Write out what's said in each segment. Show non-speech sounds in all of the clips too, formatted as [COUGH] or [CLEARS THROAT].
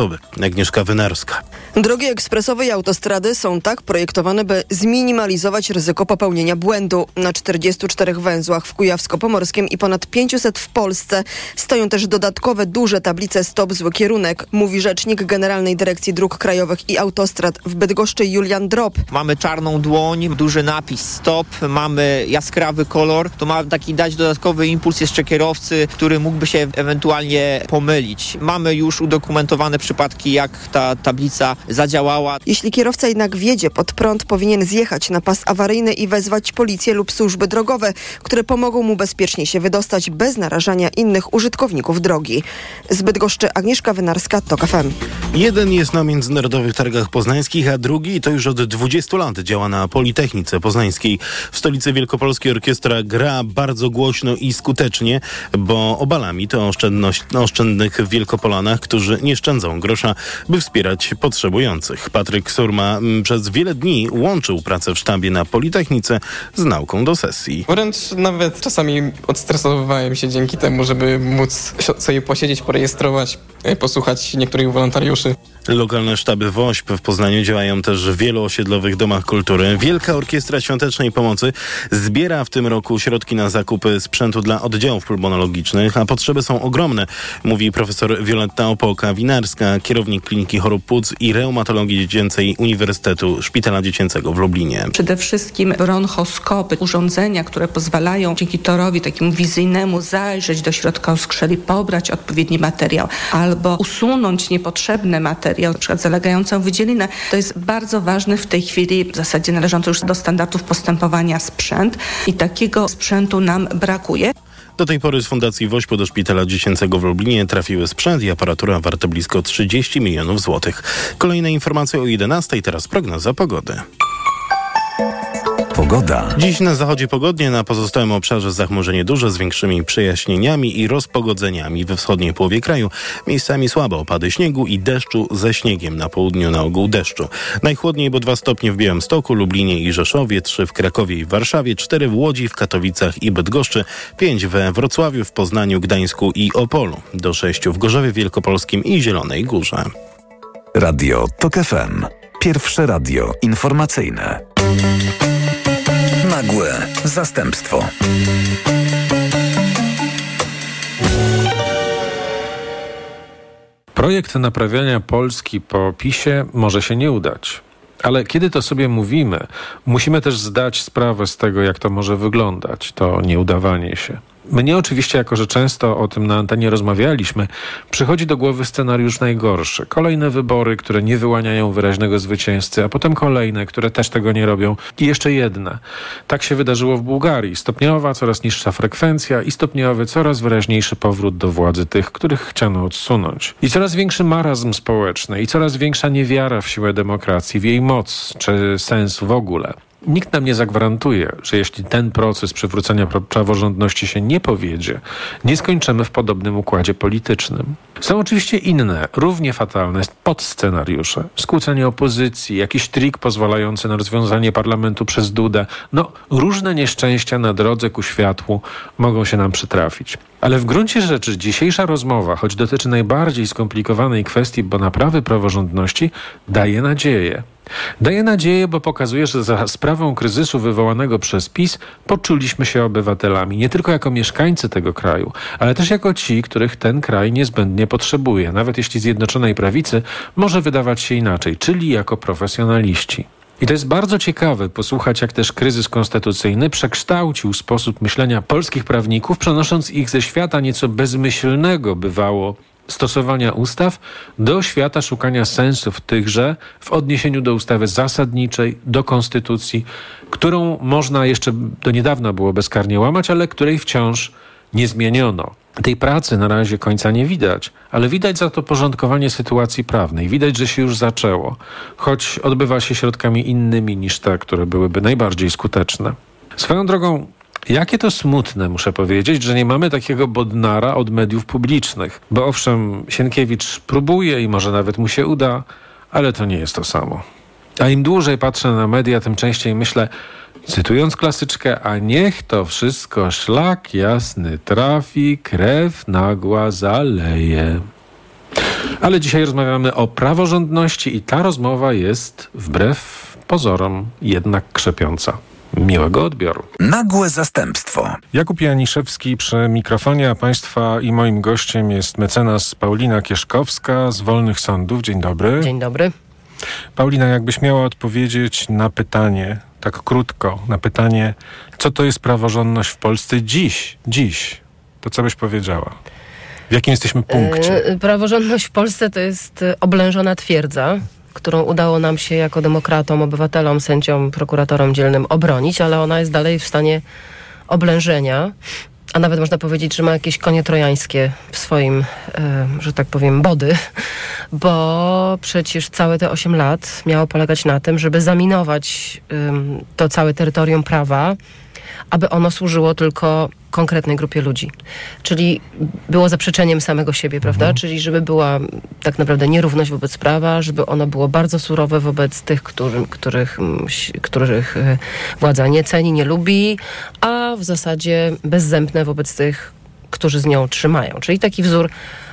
ekspresowy. Agnieszka Wynarska. Drogi ekspresowe i autostrady są tak projektowane, by zminimalizować ryzyko popełnienia błędu. Na 44 węzłach w Kujawsko-Pomorskim i ponad 500 w Polsce stoją też dodatkowe duże tablice stop zły kierunek, mówi rzecznik Generalnej Dyrekcji Dróg Krajowych i Autostrad w Bydgoszczy Julian Drop. Mamy czarną dłoń, duży napis stop, mamy jaskrawy kolor. To ma taki dać dodatkowy impuls jeszcze kierowcy, który mógłby się ewentualnie pomylić. Mamy już udokumentowane przypadki, jak ta tablica zadziałała. Jeśli kierowca jednak wjedzie pod prąd, powinien zjechać na pas awaryjny i wezwać policję lub służby drogowe, które pomogą mu bezpiecznie się wydostać bez narażania innych użytkowników drogi. Zbyt goszczy Agnieszka Wynarska, TOK FM. Jeden jest na Międzynarodowych Targach Poznańskich, a drugi to już od 20 lat działa na Politechnice Poznańskiej. W stolicy Wielkopolskiej orkiestra gra bardzo głośno i skutecznie, bo obalami to oszczędność oszczędnych Wielkopolanach, którzy nie szczędzą grosza, by wspierać potrzebujących. Patryk Surma mm, przez wiele dni łączył pracę w sztabie na Politechnice z nauką do sesji. Wręcz nawet czasami odstresowywałem się dzięki temu, żeby móc sobie posiedzieć, porejestrować, e, posłuchać niektórych wolontariuszy. Lokalne sztaby WOŚP w Poznaniu działają też w wielu osiedlowych domach kultury. Wielka Orkiestra Świątecznej Pomocy zbiera w tym roku środki na zakupy sprzętu dla oddziałów pulmonologicznych, a potrzeby są ogromne, mówi profesor Wioletta Opołka-Winarska, kierownik Kliniki Chorób Płuc i Reumatologii Dziecięcej Uniwersytetu Szpitala Dziecięcego w Lublinie. Przede wszystkim bronchoskopy, urządzenia, które pozwalają dzięki torowi takiemu wizyjnemu zajrzeć do środka oskrzeli, pobrać odpowiedni materiał albo usunąć niepotrzebne materiał, na przykład zalegającą wydzielinę. To jest bardzo ważny w tej chwili, w zasadzie należący już do standardów postępowania sprzęt i takiego sprzętu nam brakuje. Do tej pory z Fundacji Wośpo do Szpitala Dziecięcego w Lublinie trafiły sprzęt i aparatura warte blisko 30 milionów złotych. Kolejne informacje o 11, teraz prognoza pogody. Pogoda. Dziś na zachodzie pogodnie, na pozostałym obszarze zachmurzenie duże z większymi przejaśnieniami i rozpogodzeniami we wschodniej połowie kraju. Miejscami słabe opady śniegu i deszczu ze śniegiem na południu na ogół deszczu. Najchłodniej, bo 2 stopnie w Białymstoku, Lublinie i Rzeszowie, 3 w Krakowie i Warszawie, 4 w Łodzi, w Katowicach i Bydgoszczy, 5 we Wrocławiu, w Poznaniu, Gdańsku i Opolu, do 6 w Gorzowie Wielkopolskim i Zielonej Górze. Radio TOK FM. Pierwsze radio informacyjne. Nagłe zastępstwo. Projekt naprawiania Polski po PiSie może się nie udać. Ale kiedy to sobie mówimy, musimy też zdać sprawę z tego, jak to może wyglądać, to nieudawanie się. Mnie oczywiście, jako że często o tym na antenie rozmawialiśmy, przychodzi do głowy scenariusz najgorszy. Kolejne wybory, które nie wyłaniają wyraźnego zwycięzcy, a potem kolejne, które też tego nie robią. I jeszcze jedne. Tak się wydarzyło w Bułgarii. Stopniowa, coraz niższa frekwencja i stopniowy, coraz wyraźniejszy powrót do władzy tych, których chciano odsunąć. I coraz większy marazm społeczny i coraz większa niewiara w siłę demokracji, w jej moc czy sens w ogóle. Nikt nam nie zagwarantuje, że jeśli ten proces przywrócenia praworządności się nie powiedzie, nie skończymy w podobnym układzie politycznym. Są oczywiście inne, równie fatalne podscenariusze. Skłócenie opozycji, jakiś trik pozwalający na rozwiązanie parlamentu przez Dudę. No, różne nieszczęścia na drodze ku światłu mogą się nam przytrafić. Ale w gruncie rzeczy dzisiejsza rozmowa, choć dotyczy najbardziej skomplikowanej kwestii, bo naprawy praworządności, daje nadzieję. Daje nadzieję, bo pokazuje, że za sprawą kryzysu wywołanego przez PiS poczuliśmy się obywatelami, nie tylko jako mieszkańcy tego kraju, ale też jako ci, których ten kraj niezbędnie potrzebuje, nawet jeśli Zjednoczonej Prawicy może wydawać się inaczej, czyli jako profesjonaliści. I to jest bardzo ciekawe posłuchać, jak też kryzys konstytucyjny przekształcił sposób myślenia polskich prawników, przenosząc ich ze świata nieco bezmyślnego bywało stosowania ustaw do świata szukania sensów tychże w odniesieniu do ustawy zasadniczej, do konstytucji, którą można jeszcze do niedawna było bezkarnie łamać, ale której wciąż nie zmieniono. Tej pracy na razie końca nie widać, ale widać za to porządkowanie sytuacji prawnej. Widać, że się już zaczęło, choć odbywa się środkami innymi niż te, które byłyby najbardziej skuteczne. Swoją drogą, Jakie to smutne, muszę powiedzieć, że nie mamy takiego Bodnara od mediów publicznych. Bo owszem, Sienkiewicz próbuje i może nawet mu się uda, ale to nie jest to samo. A im dłużej patrzę na media, tym częściej myślę, cytując klasyczkę, a niech to wszystko szlak jasny trafi, krew nagła zaleje. Ale dzisiaj rozmawiamy o praworządności i ta rozmowa jest wbrew pozorom jednak krzepiąca. Miłego odbioru. Nagłe zastępstwo. Jakub Janiszewski przy mikrofonie, a Państwa i moim gościem jest mecenas Paulina Kieszkowska z Wolnych Sądów. Dzień dobry. Dzień dobry. Paulina, jakbyś miała odpowiedzieć na pytanie, tak krótko, na pytanie, co to jest praworządność w Polsce dziś, dziś, to co byś powiedziała? W jakim jesteśmy punkcie? E, praworządność w Polsce to jest e, oblężona twierdza, którą udało nam się jako demokratom, obywatelom, sędziom, prokuratorom dzielnym obronić, ale ona jest dalej w stanie oblężenia. A nawet można powiedzieć, że ma jakieś konie trojańskie w swoim, e, że tak powiem, body, [LAUGHS] bo przecież całe te 8 lat miało polegać na tym, żeby zaminować to całe terytorium prawa, aby ono służyło tylko konkretnej grupie ludzi. Czyli było zaprzeczeniem samego siebie, prawda? Mhm. Czyli żeby była tak naprawdę nierówność wobec prawa, żeby ono było bardzo surowe wobec tych, którym, których, których e, władza nie ceni, nie lubi, a w zasadzie bezzębne wobec tych, którzy z nią trzymają. Czyli taki wzór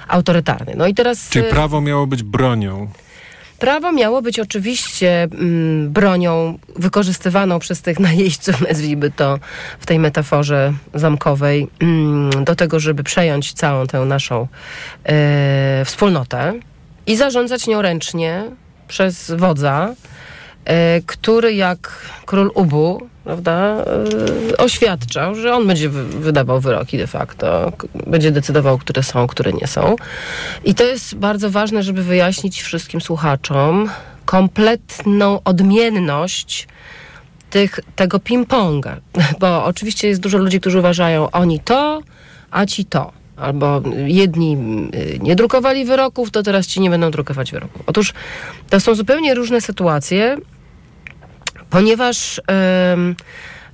autorytarny. No i teraz... Czy e, prawo miało być bronią? Prawo miało być oczywiście mm, bronią wykorzystywaną przez tych najeźdźców, nazwijmy to w tej metaforze zamkowej, mm, do tego, żeby przejąć całą tę naszą e, wspólnotę i zarządzać nią ręcznie przez wodza, e, który jak król Ubu, prawda, e, oświadczał, że on będzie wy- wydawał wyroki de facto, będzie decydował, które są, które nie są. I to jest bardzo ważne, żeby wyjaśnić wszystkim słuchaczom kompletną odmienność tych, tego ping-ponga. [LAUGHS] Bo oczywiście jest dużo ludzi, którzy uważają, oni to, a ci to. Albo jedni y, nie drukowali wyroków, to teraz ci nie będą drukować wyroków. Otóż to są zupełnie różne sytuacje, ponieważ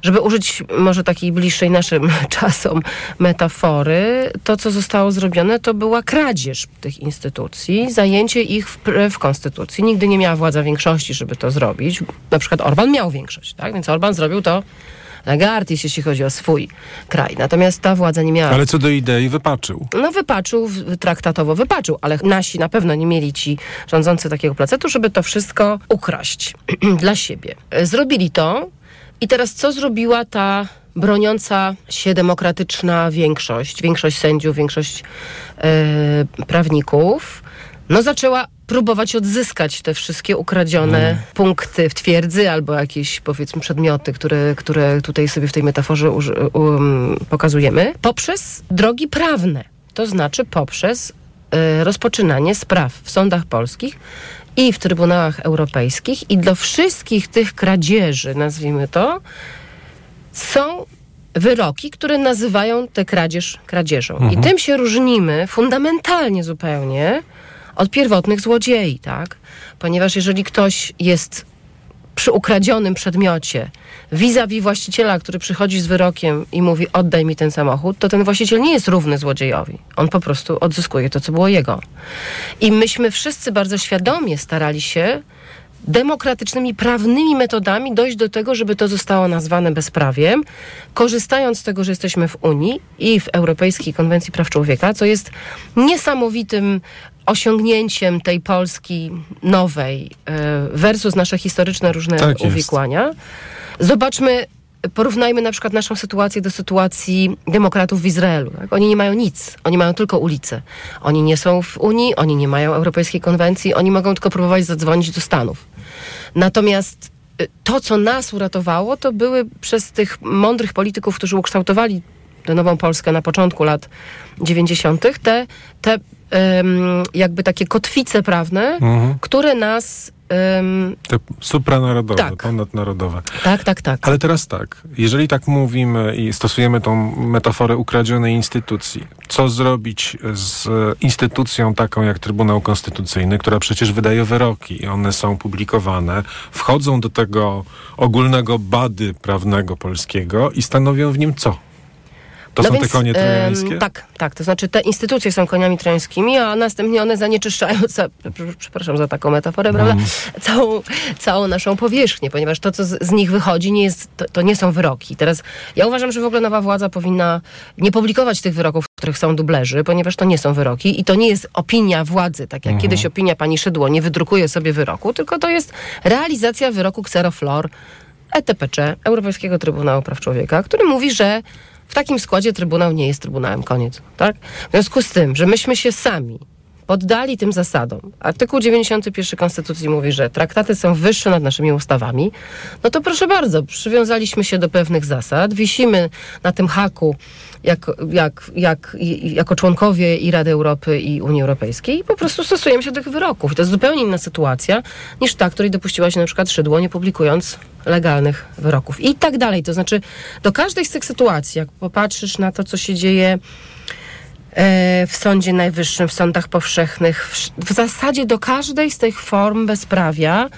żeby użyć może takiej bliższej naszym [LAUGHS] czasom metafory, to co zostało zrobione to była kradzież tych instytucji, zajęcie ich wbrew konstytucji. Nigdy nie miała władza większości, żeby to zrobić. Na przykład Orban miał większość, tak? Więc Orban zrobił to Lagartis, jeśli chodzi o swój kraj. Natomiast ta władza nie miała Ale co do idei wypaczył. no wypaczył, traktatowo wypaczył, ale nasi na pewno nie mieli ci rządzący takiego placetu, żeby to wszystko ukraść [CLEARS THROAT] dla siebie. E, Zrobili to i teraz co zrobiła ta broniąca się demokratyczna większość, większość sędziów, większość e, prawników, no zaczęła próbować odzyskać te wszystkie ukradzione punkty w twierdzy albo jakieś powiedzmy przedmioty, które, które tutaj sobie w tej metaforze uży- um, pokazujemy, poprzez drogi prawne. To znaczy poprzez e, rozpoczynanie spraw w sądach polskich i w trybunałach europejskich i do wszystkich tych kradzieży, nazwijmy to, są wyroki, które nazywają tę kradzież kradzieżą. I tym się różnimy fundamentalnie zupełnie od pierwotnych złodziei, tak? Ponieważ jeżeli ktoś jest przy ukradzionym przedmiocie vis-a-vis właściciela, który przychodzi z wyrokiem i mówi oddaj mi ten samochód, to ten właściciel nie jest równy złodziejowi. On po prostu odzyskuje to, co było jego. I myśmy wszyscy bardzo świadomie starali się demokratycznymi, prawnymi metodami dojść do tego, żeby to zostało nazwane bezprawiem, korzystając z tego, że jesteśmy w Unii i w Europejskiej Konwencji Praw Człowieka, co jest niesamowitym osiągnięciem tej Polski nowej e, versus nasze historyczne różne Tak jest. uwikłania. Zobaczmy, porównajmy na przykład naszą sytuację do sytuacji demokratów w Izraelu. Tak? Oni nie mają nic, oni mają tylko ulice. Oni nie są w Unii, oni nie mają Europejskiej Konwencji, oni mogą tylko próbować zadzwonić do Stanów. Natomiast y, to, co nas uratowało, to były przez tych mądrych polityków, którzy ukształtowali tę nową Polskę na początku lat 90., te, te jakby takie kotwice prawne, Mhm. które nas. Em, Te supranarodowe, Tak. ponadnarodowe. tak, tak, tak. Ale teraz tak, jeżeli tak mówimy i stosujemy tą metaforę ukradzionej instytucji, co zrobić z instytucją taką jak Trybunał Konstytucyjny, która przecież wydaje wyroki i one są publikowane, wchodzą do tego ogólnego bady prawnego polskiego i stanowią w nim co? To No są więc, te konie trojańskie? tak, tak. To znaczy te instytucje są koniami trojańskimi, a następnie one zanieczyszczają, [LAUGHS] ca- przepraszam za taką metaforę, prawda? Całą, całą naszą powierzchnię, ponieważ to, co z, z nich wychodzi, nie jest, to, to nie są wyroki. Teraz ja uważam, że w ogóle nowa władza powinna nie publikować tych wyroków, których są dublerzy, ponieważ to nie są wyroki i to nie jest opinia władzy, tak jak kiedyś opinia pani Szydło nie wydrukuje sobie wyroku, tylko to jest realizacja wyroku Xeroflor ETPC, Europejskiego Trybunału Praw Człowieka, który mówi, że w takim składzie Trybunał nie jest Trybunałem, koniec. Tak? W związku z tym, że myśmy się sami poddali tym zasadom. Artykuł 91 Konstytucji mówi, że traktaty są wyższe nad naszymi ustawami. No to proszę bardzo, przywiązaliśmy się do pewnych zasad, wisimy na tym haku jak, jak, jak, jako członkowie i Rady Europy i Unii Europejskiej i po prostu stosujemy się do tych wyroków. I to jest zupełnie inna sytuacja niż ta, której dopuściła się na przykład Szydło, nie publikując legalnych wyroków. I tak dalej. To znaczy, do każdej z tych sytuacji, jak popatrzysz na to, co się dzieje e, w Sądzie Najwyższym, w sądach powszechnych, w, w zasadzie do każdej z tych form bezprawia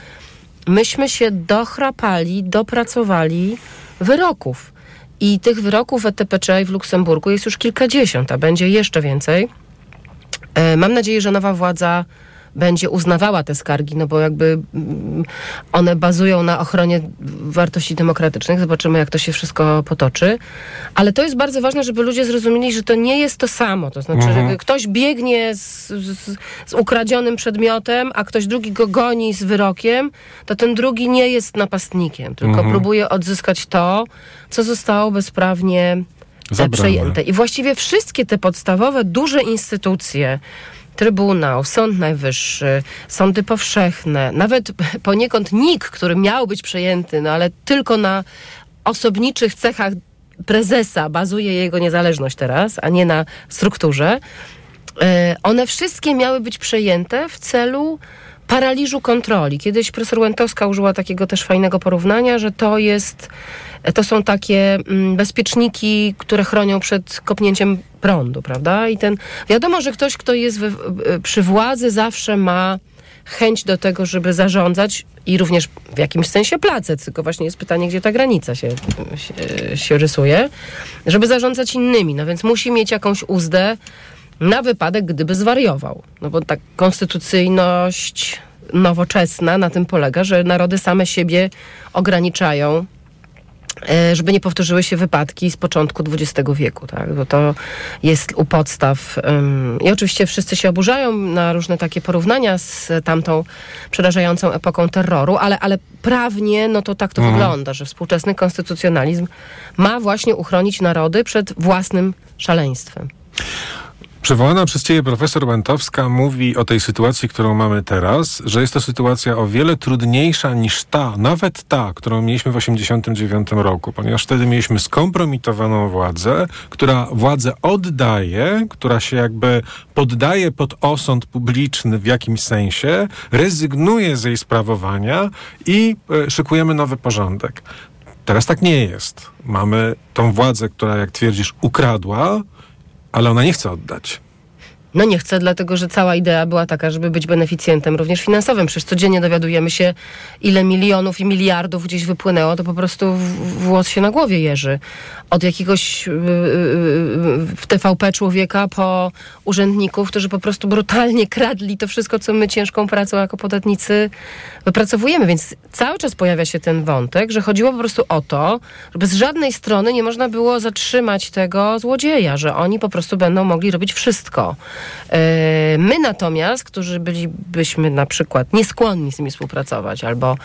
myśmy się dochrapali, dopracowali wyroków. I tych wyroków w ETPC i w Luksemburgu jest już kilkadziesiąt, a będzie jeszcze więcej. E, Mam nadzieję, że nowa władza będzie uznawała te skargi, no bo jakby mm, one bazują na ochronie wartości demokratycznych. Zobaczymy, jak to się wszystko potoczy. Ale to jest bardzo ważne, żeby ludzie zrozumieli, że to nie jest to samo. To znaczy, że ktoś biegnie z, z, z ukradzionym przedmiotem, a ktoś drugi go goni z wyrokiem, to ten drugi nie jest napastnikiem, tylko próbuje odzyskać to, co zostało bezprawnie Zabrane. przejęte. I właściwie wszystkie te podstawowe, duże instytucje, Trybunał, Sąd Najwyższy, sądy powszechne, nawet [LAUGHS] poniekąd NIK, który miał być przejęty, no ale tylko na osobniczych cechach prezesa bazuje jego niezależność teraz, a nie na strukturze. E, One wszystkie miały być przejęte w celu paraliżu kontroli. Kiedyś profesor Łętowska użyła takiego też fajnego porównania, że to jest, to są takie mm, bezpieczniki, które chronią przed kopnięciem prądu, prawda? I ten, wiadomo, że ktoś, kto jest przy władzy zawsze ma chęć do tego, żeby zarządzać i również w jakimś sensie placet, tylko właśnie jest pytanie, gdzie ta granica się, się, się rysuje, żeby zarządzać innymi. No więc musi mieć jakąś uzdę na wypadek, gdyby zwariował. No bo ta konstytucyjność nowoczesna na tym polega, że narody same siebie ograniczają żeby nie powtórzyły się wypadki z początku XX wieku, tak? bo to jest u podstaw. I oczywiście wszyscy się oburzają na różne takie porównania z tamtą przerażającą epoką terroru, ale, ale prawnie no to tak to wygląda, że współczesny konstytucjonalizm ma właśnie uchronić narody przed własnym szaleństwem. Przywołana przez Ciebie profesor Łętowska mówi o tej sytuacji, którą mamy teraz, że jest to sytuacja o wiele trudniejsza niż ta, nawet ta, którą mieliśmy w 1989 roku, ponieważ wtedy mieliśmy skompromitowaną władzę, która władzę oddaje, która się jakby poddaje pod osąd publiczny w jakimś sensie, rezygnuje z jej sprawowania i e, szykujemy nowy porządek. Teraz tak nie jest. Mamy tą władzę, która, jak twierdzisz, ukradła, ale ona nie chce oddać. No nie chcę, dlatego że cała idea była taka, żeby być beneficjentem również finansowym. Przecież codziennie dowiadujemy się, ile milionów i miliardów gdzieś wypłynęło, to po prostu włos się na głowie jeży. Od jakiegoś yy, yy, w TVP człowieka po urzędników, którzy po prostu brutalnie kradli to wszystko, co my ciężką pracą jako podatnicy wypracowujemy. Więc cały czas pojawia się ten wątek, że chodziło po prostu o to, żeby z żadnej strony nie można było zatrzymać tego złodzieja, że oni po prostu będą mogli robić wszystko. Yy, My natomiast, którzy bylibyśmy na przykład nieskłonni z nimi współpracować albo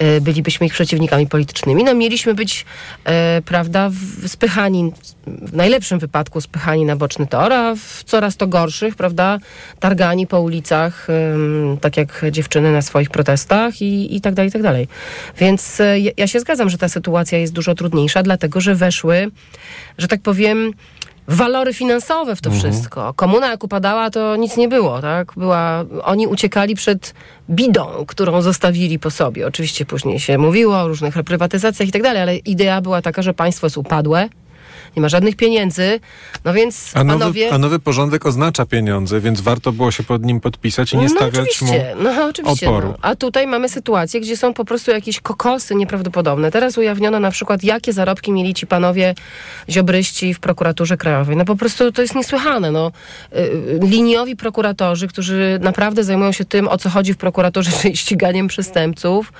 yy, bylibyśmy ich przeciwnikami politycznymi, no mieliśmy być, yy, prawda, spychani, w najlepszym wypadku spychani na boczny tor, a w coraz to gorszych, prawda, targani po ulicach, tak jak dziewczyny na swoich protestach i, i tak dalej, i tak dalej. Więc ja- ja się zgadzam, że ta sytuacja jest dużo trudniejsza, dlatego że weszły, że tak powiem, walory finansowe w to wszystko. Komuna jak upadała, to nic nie było, tak? Była, oni uciekali przed bidą, którą zostawili po sobie. Oczywiście później się mówiło o różnych reprywatyzacjach i tak dalej, ale idea była taka, że państwo jest upadłe, nie ma żadnych pieniędzy, no więc A nowy, panowie... a nowy porządek oznacza pieniądze, więc warto było się pod nim podpisać i nie no, stawiać mu oczywiście, no, oczywiście, oporu. No. A tutaj mamy sytuację, gdzie są po prostu jakieś kokosy nieprawdopodobne. Teraz ujawniono na przykład, jakie zarobki mieli ci panowie ziobryści w prokuraturze krajowej. No po prostu to jest niesłychane. No. Y, y, Liniowi prokuratorzy, którzy naprawdę zajmują się tym, o co chodzi w prokuraturze, [LAUGHS] czyli ściganiem przestępców,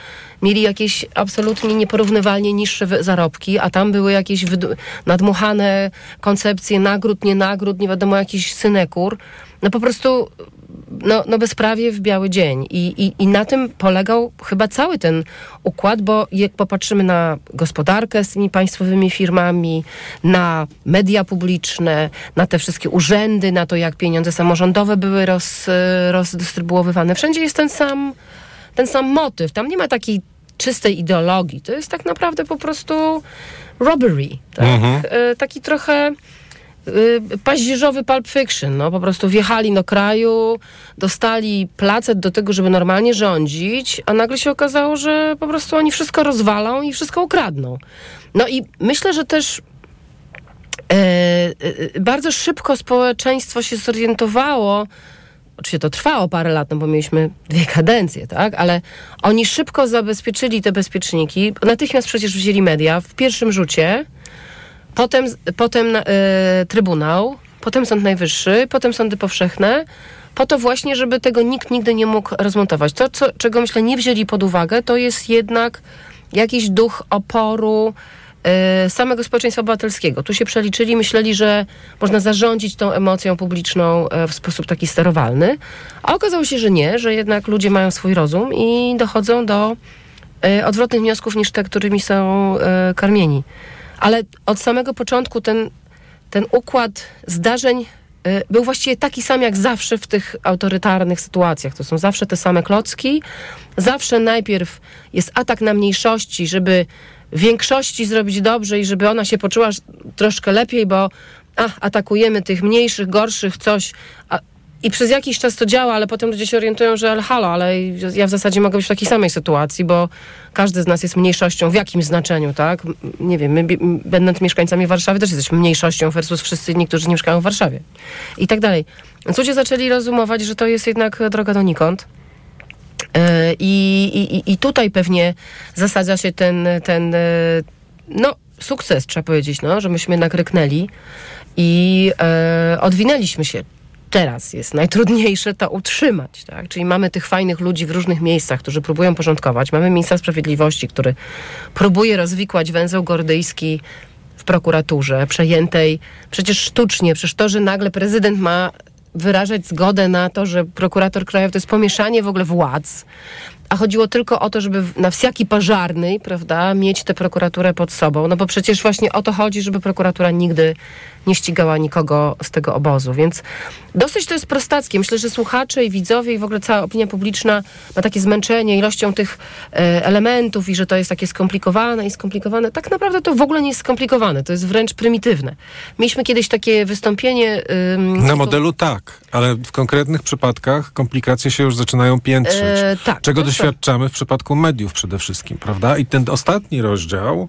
mieli jakieś absolutnie nieporównywalnie niższe zarobki, a tam były jakieś nadmuchane koncepcje nagród, nie nagród, nie wiadomo, jakiś synekur. No po prostu no, no bezprawie w biały dzień. I, i, I na tym polegał chyba cały ten układ, bo jak popatrzymy na gospodarkę z tymi państwowymi firmami, na media publiczne, na te wszystkie urzędy, na to, jak pieniądze samorządowe były roz, rozdystrybuowane, wszędzie jest ten sam, ten sam motyw. Tam nie ma takiej czystej ideologii. To jest tak naprawdę po prostu robbery. Tak? E, Taki trochę y, paździerzowy Pulp Fiction. No, po prostu wjechali do kraju, dostali placet do tego, żeby normalnie rządzić, a nagle się okazało, że po prostu oni wszystko rozwalą i wszystko ukradną. No i myślę, że też e, e, bardzo szybko społeczeństwo się zorientowało, oczywiście to trwało parę lat, no bo mieliśmy dwie kadencje, tak? Ale oni szybko zabezpieczyli te bezpieczniki. Natychmiast przecież wzięli media w pierwszym rzucie, potem, potem e, Trybunał, potem Sąd Najwyższy, potem sądy powszechne, po to właśnie, żeby tego nikt nigdy nie mógł rozmontować. To, co, czego myślę nie wzięli pod uwagę, to jest jednak jakiś duch oporu samego społeczeństwa obywatelskiego. Tu się przeliczyli, myśleli, że można zarządzić tą emocją publiczną e, w sposób taki sterowalny, a okazało się, że nie, że jednak ludzie mają swój rozum i dochodzą do e, odwrotnych wniosków niż te, którymi są karmieni. Ale od samego początku ten, ten układ zdarzeń y, był właściwie taki sam jak zawsze w tych autorytarnych sytuacjach. To są zawsze te same klocki. Zawsze najpierw jest atak na mniejszości, żeby większości zrobić dobrze i żeby ona się poczuła troszkę lepiej, bo a, atakujemy tych mniejszych, gorszych, coś. A, i przez jakiś czas to działa, ale potem ludzie się orientują, że halo, ale ja w zasadzie mogę być w takiej samej sytuacji, bo każdy z nas jest mniejszością w jakimś znaczeniu, tak? Nie wiem, my będąc mieszkańcami Warszawy też jesteśmy mniejszością versus wszyscy inni, którzy nie mieszkają w Warszawie. I tak dalej. Więc ludzie zaczęli rozumować, że to jest jednak droga donikąd. E, I, i, I tutaj pewnie zasadza się ten, ten e, no, sukces, trzeba powiedzieć, no, że myśmy jednak i e, odwinęliśmy się. Teraz jest najtrudniejsze to utrzymać, tak? Czyli mamy tych fajnych ludzi w różnych miejscach, którzy próbują porządkować. Mamy ministra sprawiedliwości, który próbuje rozwikłać węzeł gordyjski w prokuraturze, przejętej przecież sztucznie, przecież to, że nagle prezydent ma wyrażać zgodę na to, że prokurator krajowy to jest pomieszanie w ogóle władz, a chodziło tylko o to, żeby na wsiaki pożarnej, prawda, mieć tę prokuraturę pod sobą, no bo przecież właśnie o to chodzi, żeby prokuratura nigdy nie ścigała nikogo z tego obozu, więc dosyć to jest prostackie. Myślę, że słuchacze i widzowie i w ogóle cała opinia publiczna ma takie zmęczenie ilością tych e, elementów i że to jest takie skomplikowane i skomplikowane. Tak naprawdę to w ogóle nie jest skomplikowane, to jest wręcz prymitywne. Mieliśmy kiedyś takie wystąpienie... ym, Na to- modelu tak, ale w konkretnych przypadkach komplikacje się już zaczynają piętrzyć. E, tak, czego jest doświadczamy w przypadku mediów przede wszystkim, prawda? I ten ostatni rozdział,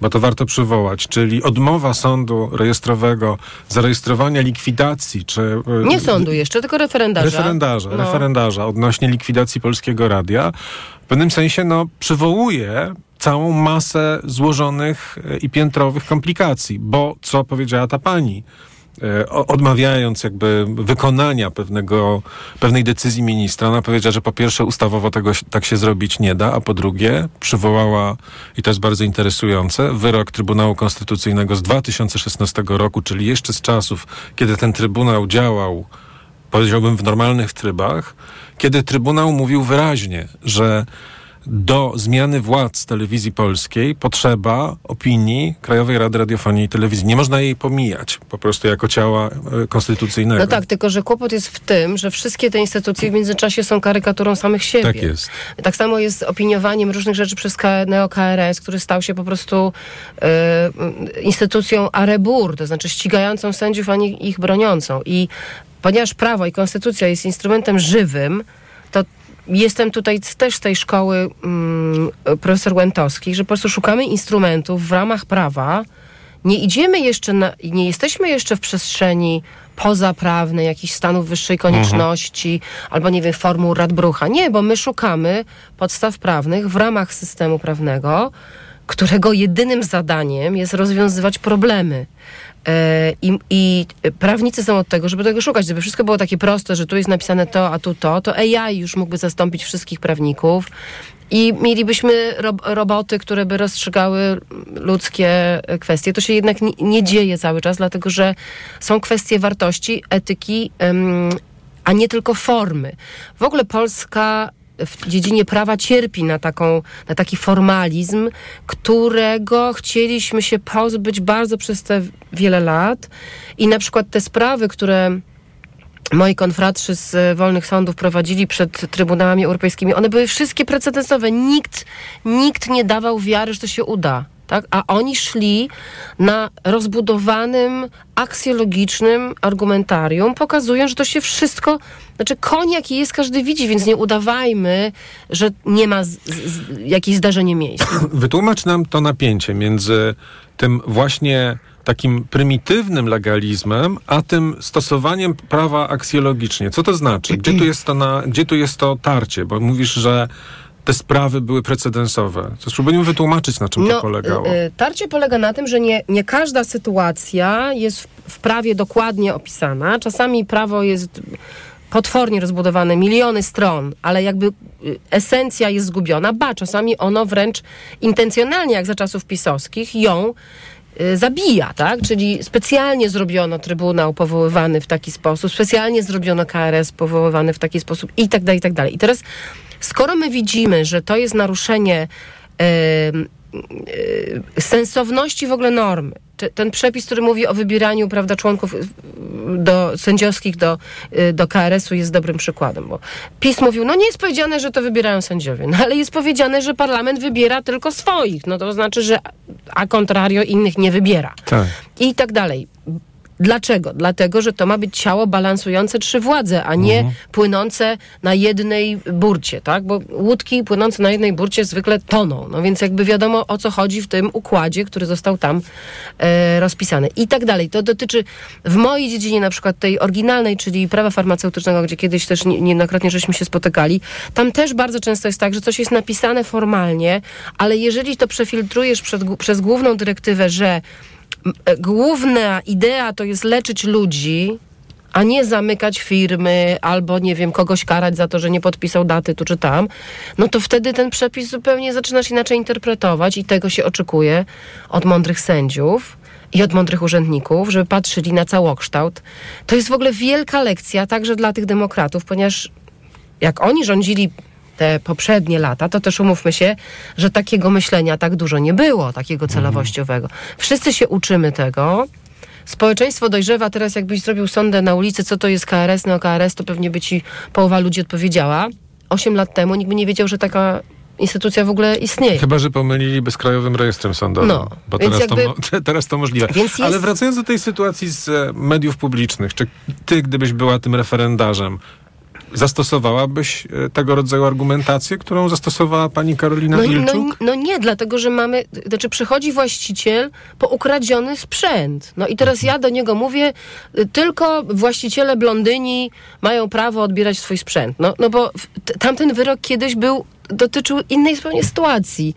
bo to warto przywołać, czyli odmowa sądu rejestrowego zarejestrowania likwidacji, czy... e, Nie sądu jeszcze, tylko referendarza. Referendarza, No. referendarza odnośnie likwidacji Polskiego Radia w pewnym sensie no, przywołuje całą masę złożonych e, i piętrowych komplikacji, bo co powiedziała ta pani? E, Odmawiając jakby wykonania pewnego, pewnej decyzji ministra, ona powiedziała, że po pierwsze ustawowo tego tak się zrobić nie da, a po drugie przywołała, i to jest bardzo interesujące, wyrok Trybunału Konstytucyjnego z 2016 roku, czyli jeszcze z czasów, kiedy ten Trybunał działał powiedziałbym w normalnych trybach, kiedy Trybunał mówił wyraźnie, że do zmiany władz telewizji polskiej potrzeba opinii Krajowej Rady Radiofonii i Telewizji. Nie można jej pomijać po prostu jako ciała e, konstytucyjnego. No tak, tylko że kłopot jest w tym, że wszystkie te instytucje w międzyczasie są karykaturą samych siebie. Tak jest. Tak samo jest z opiniowaniem różnych rzeczy przez neo-KRS, który stał się po prostu e, instytucją arebur, to znaczy ścigającą sędziów, a nie ich broniącą. I ponieważ prawo i konstytucja jest instrumentem żywym, to jestem tutaj też z tej szkoły mm, profesor Łętowski, że po prostu szukamy instrumentów w ramach prawa, nie idziemy jeszcze, na, nie jesteśmy jeszcze w przestrzeni pozaprawnej, jakichś stanów wyższej konieczności, albo nie wiem, formuł Radbrucha. Nie, bo my szukamy podstaw prawnych w ramach systemu prawnego, którego jedynym zadaniem jest rozwiązywać problemy. E, I, I prawnicy są od tego, żeby tego szukać, żeby wszystko było takie proste, że tu jest napisane to, a tu to, to AI już mógłby zastąpić wszystkich prawników i mielibyśmy ro roboty, które by rozstrzygały ludzkie kwestie. To się jednak nie, nie dzieje cały czas, dlatego że są kwestie wartości, etyki, a nie tylko formy. W ogóle Polska w dziedzinie prawa cierpi na, taką, na taki formalizm, którego chcieliśmy się pozbyć bardzo przez te wiele lat. I na przykład te sprawy, które moi konfratrzy z wolnych sądów prowadzili przed Trybunałami Europejskimi, one były wszystkie precedensowe. Nikt, nikt nie dawał wiary, że to się uda. Tak? A oni szli na rozbudowanym, aksjologicznym argumentarium, pokazując, że to się wszystko, znaczy koń jaki jest, każdy widzi, więc nie udawajmy, że nie ma z, z, jakieś zdarzenie miejsca. [CLEARS THROAT] Wytłumacz nam to napięcie między tym właśnie takim prymitywnym legalizmem, a tym stosowaniem prawa aksjologicznie. Co to znaczy? Gdzie tu jest to, na, gdzie tu jest to tarcie? Bo mówisz, że te sprawy były precedensowe. To spróbujmy wytłumaczyć, na czym no, to polegało. Y, tarcie polega na tym, że nie, nie każda sytuacja jest w, w prawie dokładnie opisana. Czasami prawo jest potwornie rozbudowane, miliony stron, ale jakby y, esencja jest zgubiona, ba, czasami ono wręcz intencjonalnie, jak za czasów pisowskich, ją y, zabija, tak? Czyli specjalnie zrobiono Trybunał powoływany w taki sposób, specjalnie zrobiono KRS powoływany w taki sposób i tak dalej, i tak dalej. I teraz Skoro my widzimy, że to jest naruszenie sensowności w ogóle normy, ten przepis, który mówi o wybieraniu prawda, członków y, do, sędziowskich do, y, do KRS-u jest dobrym przykładem, bo PiS mówił, no nie jest powiedziane, że to wybierają sędziowie, no ale jest powiedziane, że parlament wybiera tylko swoich, no to znaczy, że a contrario innych nie wybiera. Tak. I tak dalej. Dlaczego? Dlatego, że to ma być ciało balansujące trzy władze, a nie mhm. płynące na jednej burcie, tak? Bo łódki płynące na jednej burcie zwykle toną. No więc jakby wiadomo o co chodzi w tym układzie, który został tam e, rozpisany. I tak dalej. To dotyczy w mojej dziedzinie na przykład tej oryginalnej, czyli prawa farmaceutycznego, gdzie kiedyś też niejednokrotnie żeśmy się spotykali. Tam też bardzo często jest tak, że coś jest napisane formalnie, ale jeżeli to przefiltrujesz przed, przez główną dyrektywę, że główna idea to jest leczyć ludzi, a nie zamykać firmy albo, nie wiem, kogoś karać za to, że nie podpisał daty tu czy tam, no to wtedy ten przepis zupełnie zaczynasz inaczej interpretować i tego się oczekuje od mądrych sędziów i od mądrych urzędników, żeby patrzyli na całokształt. To jest w ogóle wielka lekcja także dla tych demokratów, ponieważ jak oni rządzili te poprzednie lata, to też umówmy się, że takiego myślenia tak dużo nie było, takiego mhm. celowościowego. Wszyscy się uczymy tego. Społeczeństwo dojrzewa teraz, jakbyś zrobił sondę na ulicy, co to jest KRS, no KRS, to pewnie by ci połowa ludzi odpowiedziała. Osiem lat temu nikt by nie wiedział, że taka instytucja w ogóle istnieje. Chyba, że pomyliliby z Krajowym Rejestrem Sądowym, no, bo teraz, jakby... to, [LAUGHS] teraz to możliwe. Jest... Ale wracając do tej sytuacji z e, mediów publicznych, czy ty, gdybyś była tym referendarzem, Zastosowałabyś e, tego rodzaju argumentację, którą zastosowała pani Karolina no, Ilczuk? No, no, nie, dlatego że mamy, znaczy przychodzi właściciel po ukradziony sprzęt. No i teraz ja do niego mówię, y, tylko właściciele blondyni mają prawo odbierać swój sprzęt. No, no bo tamten wyrok kiedyś był dotyczył innej zupełnie sytuacji.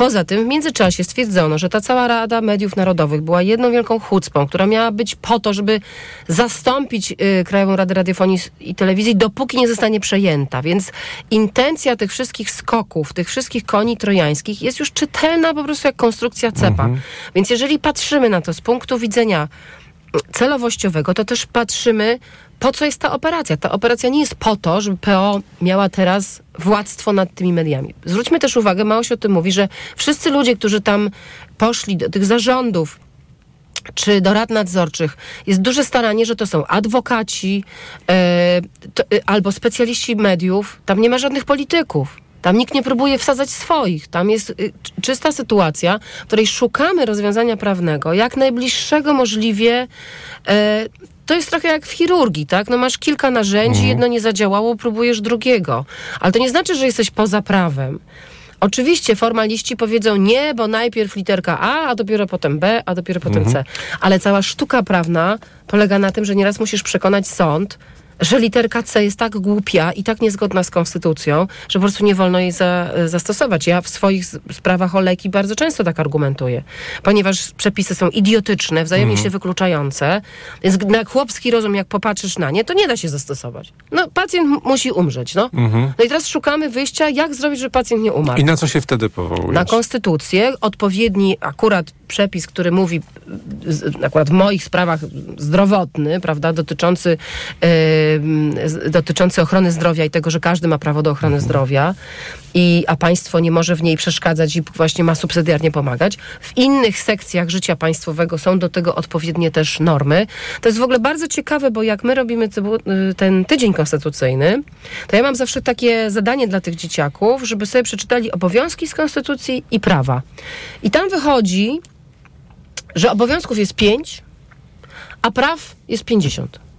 Poza tym w międzyczasie stwierdzono, że ta cała Rada Mediów Narodowych była jedną wielką chucpą, która miała być po to, żeby zastąpić y, Krajową Radę Radiofonii i Telewizji, dopóki nie zostanie przejęta. Więc intencja tych wszystkich skoków, tych wszystkich koni trojańskich jest już czytelna po prostu jak konstrukcja cepa. Mhm. Więc jeżeli patrzymy na to z punktu widzenia celowościowego, to też patrzymy, po co jest ta operacja. Ta operacja nie jest po to, żeby PO miała teraz władztwo nad tymi mediami. Zwróćmy też uwagę, mało się o tym mówi, że wszyscy ludzie, którzy tam poszli do tych zarządów, czy do rad nadzorczych jest duże staranie, że to są adwokaci e, to, e, albo specjaliści mediów. Tam nie ma żadnych polityków. Tam nikt nie próbuje wsadzać swoich. Tam jest y, czysta sytuacja, w której szukamy rozwiązania prawnego, jak najbliższego możliwie. E, to jest trochę jak w chirurgii, tak? No masz kilka narzędzi, mhm. jedno nie zadziałało, próbujesz drugiego. Ale to nie znaczy, że jesteś poza prawem. Oczywiście formaliści powiedzą nie, bo najpierw literka A, a dopiero potem B, a dopiero potem mhm. C. Ale cała sztuka prawna polega na tym, że nieraz musisz przekonać sąd, że literka C jest tak głupia i tak niezgodna z konstytucją, że po prostu nie wolno jej za, zastosować. Ja w swoich sprawach o leki bardzo często tak argumentuję, ponieważ przepisy są idiotyczne, wzajemnie Mhm. się wykluczające, więc na chłopski rozum, jak popatrzysz na nie, to nie da się zastosować. No, pacjent musi umrzeć, no. No i teraz szukamy wyjścia, jak zrobić, żeby pacjent nie umarł. I na co się wtedy powołujesz? Na konstytucję, odpowiedni akurat przepis, który mówi, akurat w moich sprawach zdrowotny, prawda, dotyczący, yy, dotyczący ochrony zdrowia i tego, że każdy ma prawo do ochrony zdrowia, i, a państwo nie może w niej przeszkadzać i właśnie ma subsydiarnie pomagać. W innych sekcjach życia państwowego są do tego odpowiednie też normy. To jest w ogóle bardzo ciekawe, bo jak my robimy y, ten tydzień konstytucyjny, to ja mam zawsze takie zadanie dla tych dzieciaków, żeby sobie przeczytali obowiązki z konstytucji i prawa. I tam wychodzi, że obowiązków jest pięć, a praw jest 50.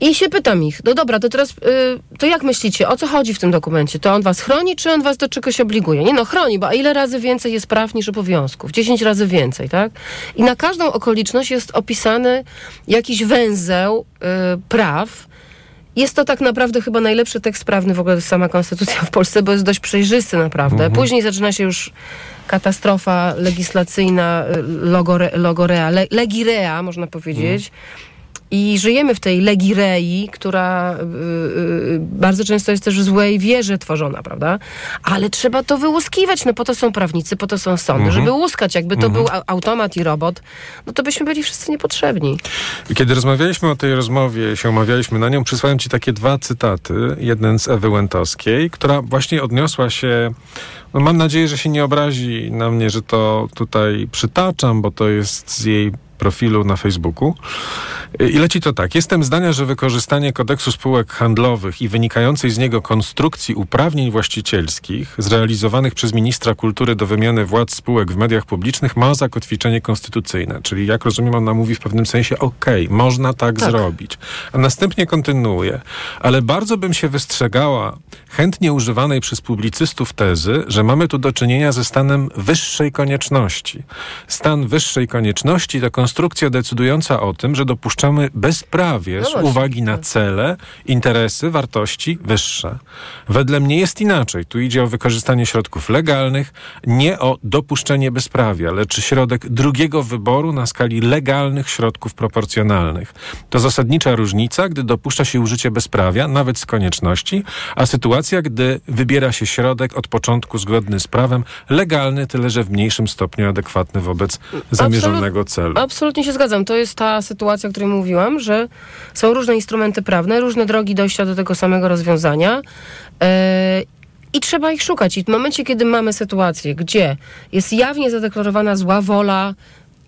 I się pytam ich, no dobra, to teraz, y, to jak myślicie, o co chodzi w tym dokumencie? To on was chroni, czy on was do czegoś obliguje? Nie no, chroni, bo a ile razy więcej jest praw niż obowiązków? 10 razy więcej, tak? I na każdą okoliczność jest opisany jakiś węzeł y, praw. Jest to tak naprawdę chyba najlepszy tekst prawny w ogóle sama konstytucja w Polsce, bo jest dość przejrzysty naprawdę. Później zaczyna się już katastrofa legislacyjna, y, logore, logorea, le, legirea można powiedzieć. I żyjemy w tej legirei, która y, y, bardzo często jest też w złej wierze tworzona, prawda? Ale trzeba to wyłuskiwać, no po to są prawnicy, po to są sądy, żeby łuskać. Jakby to był a- automat i robot, no to byśmy byli wszyscy niepotrzebni. Kiedy rozmawialiśmy o tej rozmowie, się umawialiśmy na nią, przysłałem ci takie dwa cytaty. Jeden z Ewy Łętowskiej, która właśnie odniosła się, no mam nadzieję, że się nie obrazi na mnie, że to tutaj przytaczam, bo to jest z jej profilu na Facebooku. I leci to tak. Jestem zdania, że wykorzystanie kodeksu spółek handlowych i wynikającej z niego konstrukcji uprawnień właścicielskich zrealizowanych przez ministra kultury do wymiany władz spółek w mediach publicznych ma zakotwiczenie konstytucyjne. Czyli jak rozumiem, ona mówi w pewnym sensie okej, można tak, Tak. zrobić. A następnie kontynuuje. Ale bardzo bym się wystrzegała chętnie używanej przez publicystów tezy, że mamy tu do czynienia ze stanem wyższej konieczności. Stan wyższej konieczności to konstrukcja decydująca o tym, że dopuszczamy bezprawie No z uwagi na tak. cele, interesy, wartości wyższe. Wedle mnie jest inaczej. Tu idzie o wykorzystanie środków legalnych, nie o dopuszczenie bezprawia, lecz środek drugiego wyboru na skali legalnych środków proporcjonalnych. To zasadnicza różnica, gdy dopuszcza się użycie bezprawia, nawet z konieczności, a sytuacja, gdy wybiera się środek od początku zgodny z prawem, legalny, tyle że w mniejszym stopniu adekwatny wobec zamierzonego celu. Absolutnie się zgadzam. To jest ta sytuacja, o której mówiłam, że są różne instrumenty prawne, różne drogi dojścia do tego samego rozwiązania. e, I trzeba ich szukać. I w momencie, kiedy mamy sytuację, gdzie jest jawnie zadeklarowana zła wola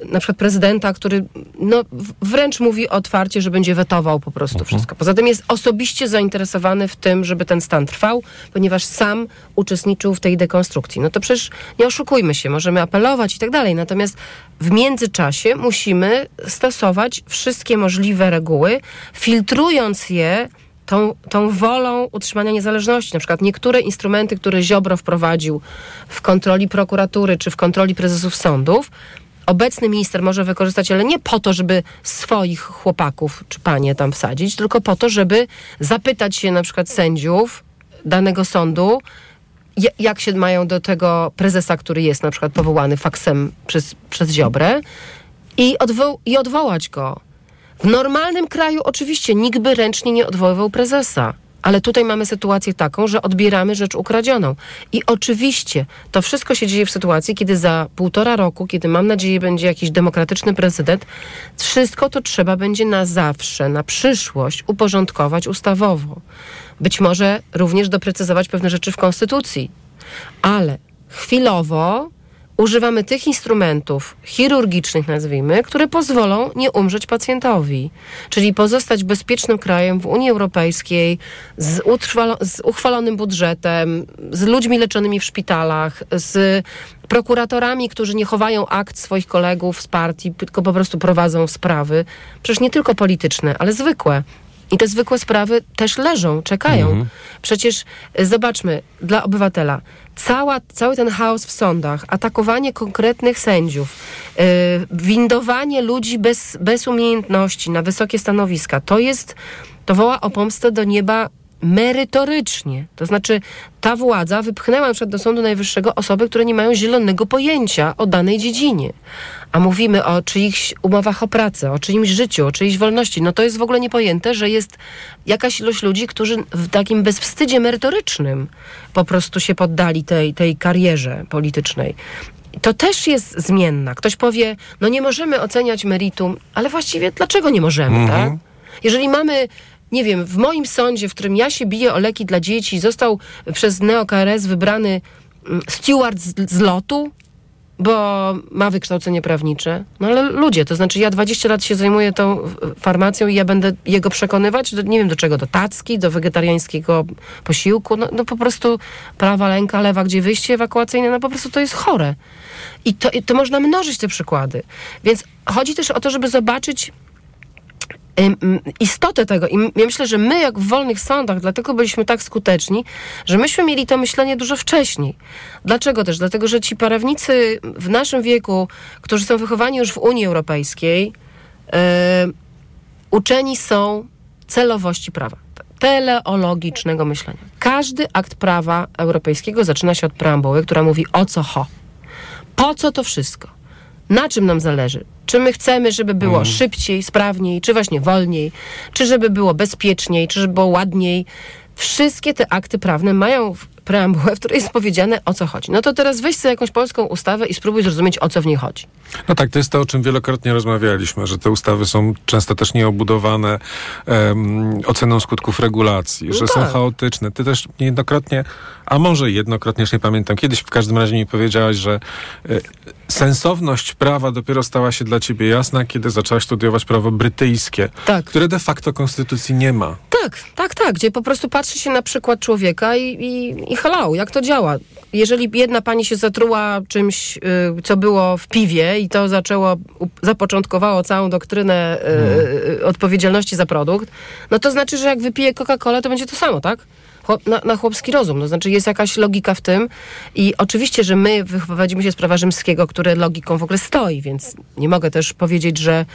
na przykład prezydenta, który no, wręcz mówi otwarcie, że będzie wetował po prostu wszystko. Poza tym jest osobiście zainteresowany w tym, żeby ten stan trwał, ponieważ sam uczestniczył w tej dekonstrukcji. No to przecież nie oszukujmy się, możemy apelować i tak dalej, natomiast w międzyczasie musimy stosować wszystkie możliwe reguły, filtrując je tą, tą wolą utrzymania niezależności. Na przykład niektóre instrumenty, które Ziobro wprowadził w kontroli prokuratury czy w kontroli prezesów sądów, obecny minister może wykorzystać, ale nie po to, żeby swoich chłopaków czy panie tam wsadzić, tylko po to, żeby zapytać się na przykład sędziów danego sądu, ja- jak się mają do tego prezesa, który jest na przykład powołany faksem przez, przez Ziobrę i, odwo- i odwołać go. W normalnym kraju oczywiście nikt by ręcznie nie odwoływał prezesa. Ale tutaj mamy sytuację taką, że odbieramy rzecz ukradzioną. I oczywiście to wszystko się dzieje w sytuacji, kiedy za półtora roku, kiedy mam nadzieję będzie jakiś demokratyczny prezydent, wszystko to trzeba będzie na zawsze, na przyszłość uporządkować ustawowo. Być może również doprecyzować pewne rzeczy w konstytucji. Ale chwilowo używamy tych instrumentów chirurgicznych, nazwijmy, które pozwolą nie umrzeć pacjentowi. Czyli pozostać bezpiecznym krajem w Unii Europejskiej z, z uchwalonym budżetem, z ludźmi leczonymi w szpitalach, z prokuratorami, którzy nie chowają akt swoich kolegów z partii, tylko po prostu prowadzą sprawy, przecież nie tylko polityczne, ale zwykłe. I te zwykłe sprawy też leżą, czekają. Przecież y, zobaczmy, dla obywatela, cała, cały ten chaos w sądach, atakowanie konkretnych sędziów, y, windowanie ludzi bez, bez umiejętności na wysokie stanowiska, to jest to woła o pomstę do nieba merytorycznie. To znaczy, ta władza wypchnęła przykład do Sądu Najwyższego osoby, które nie mają zielonego pojęcia o danej dziedzinie. A mówimy o czyichś umowach o pracę, o czyimś życiu, o czyjejś wolności. No to jest w ogóle niepojęte, że jest jakaś ilość ludzi, którzy w takim bezwstydzie merytorycznym po prostu się poddali tej, tej karierze politycznej. To też jest zmienna. Ktoś powie, no nie możemy oceniać meritum, ale właściwie dlaczego nie możemy, tak? Jeżeli mamy nie wiem, w moim sądzie, w którym ja się biję o leki dla dzieci, został przez NeoKRS wybrany mm, steward z, z lotu, bo ma wykształcenie prawnicze. No ale ludzie, to znaczy ja 20 lat się zajmuję tą farmacją i ja będę jego przekonywać, do, nie wiem do czego, do tacki, do wegetariańskiego posiłku, no, no po prostu prawa lęka, lewa, gdzie wyjście ewakuacyjne, no po prostu to jest chore. I to, i to można mnożyć te przykłady. Więc chodzi też o to, żeby zobaczyć istotę tego. I ja myślę, że my, jak w wolnych sądach, dlatego byliśmy tak skuteczni, że myśmy mieli to myślenie dużo wcześniej. Dlaczego też? Dlatego, że ci prawnicy w naszym wieku, którzy są wychowani już w Unii Europejskiej, yy, uczeni są celowości prawa. Teleologicznego myślenia. Każdy akt prawa europejskiego zaczyna się od preambuły, która mówi o co ho. Po co to wszystko? Na czym nam zależy? Czy my chcemy, żeby było szybciej, sprawniej, czy właśnie wolniej, czy żeby było bezpieczniej, czy żeby było ładniej? Wszystkie te akty prawne mają preambułę, w której jest powiedziane o co chodzi. No to teraz weź sobie jakąś polską ustawę i spróbuj zrozumieć, o co w niej chodzi. No tak, to jest to, o czym wielokrotnie rozmawialiśmy, że te ustawy są często też nieobudowane em, oceną skutków regulacji, że są tak. chaotyczne. Ty też niejednokrotnie, a może jednokrotnie, już nie pamiętam, kiedyś w każdym razie mi powiedziałaś, że e, sensowność prawa dopiero stała się dla ciebie jasna, kiedy zaczęłaś studiować prawo brytyjskie, Tak. które de facto konstytucji nie ma. Tak, tak, tak, gdzie po prostu patrzy się na przykład człowieka i, i, i hello, jak to działa. Jeżeli jedna pani się zatruła czymś, y, co było w piwie i to zaczęło, zapoczątkowało całą doktrynę y, y, odpowiedzialności za produkt, no to znaczy, że jak wypije Coca-Colę, to będzie to samo, tak? Na, na chłopski rozum. To znaczy jest jakaś logika w tym i oczywiście, że my wyprowadzimy się z prawa rzymskiego, które logiką w ogóle stoi, więc nie mogę też powiedzieć, że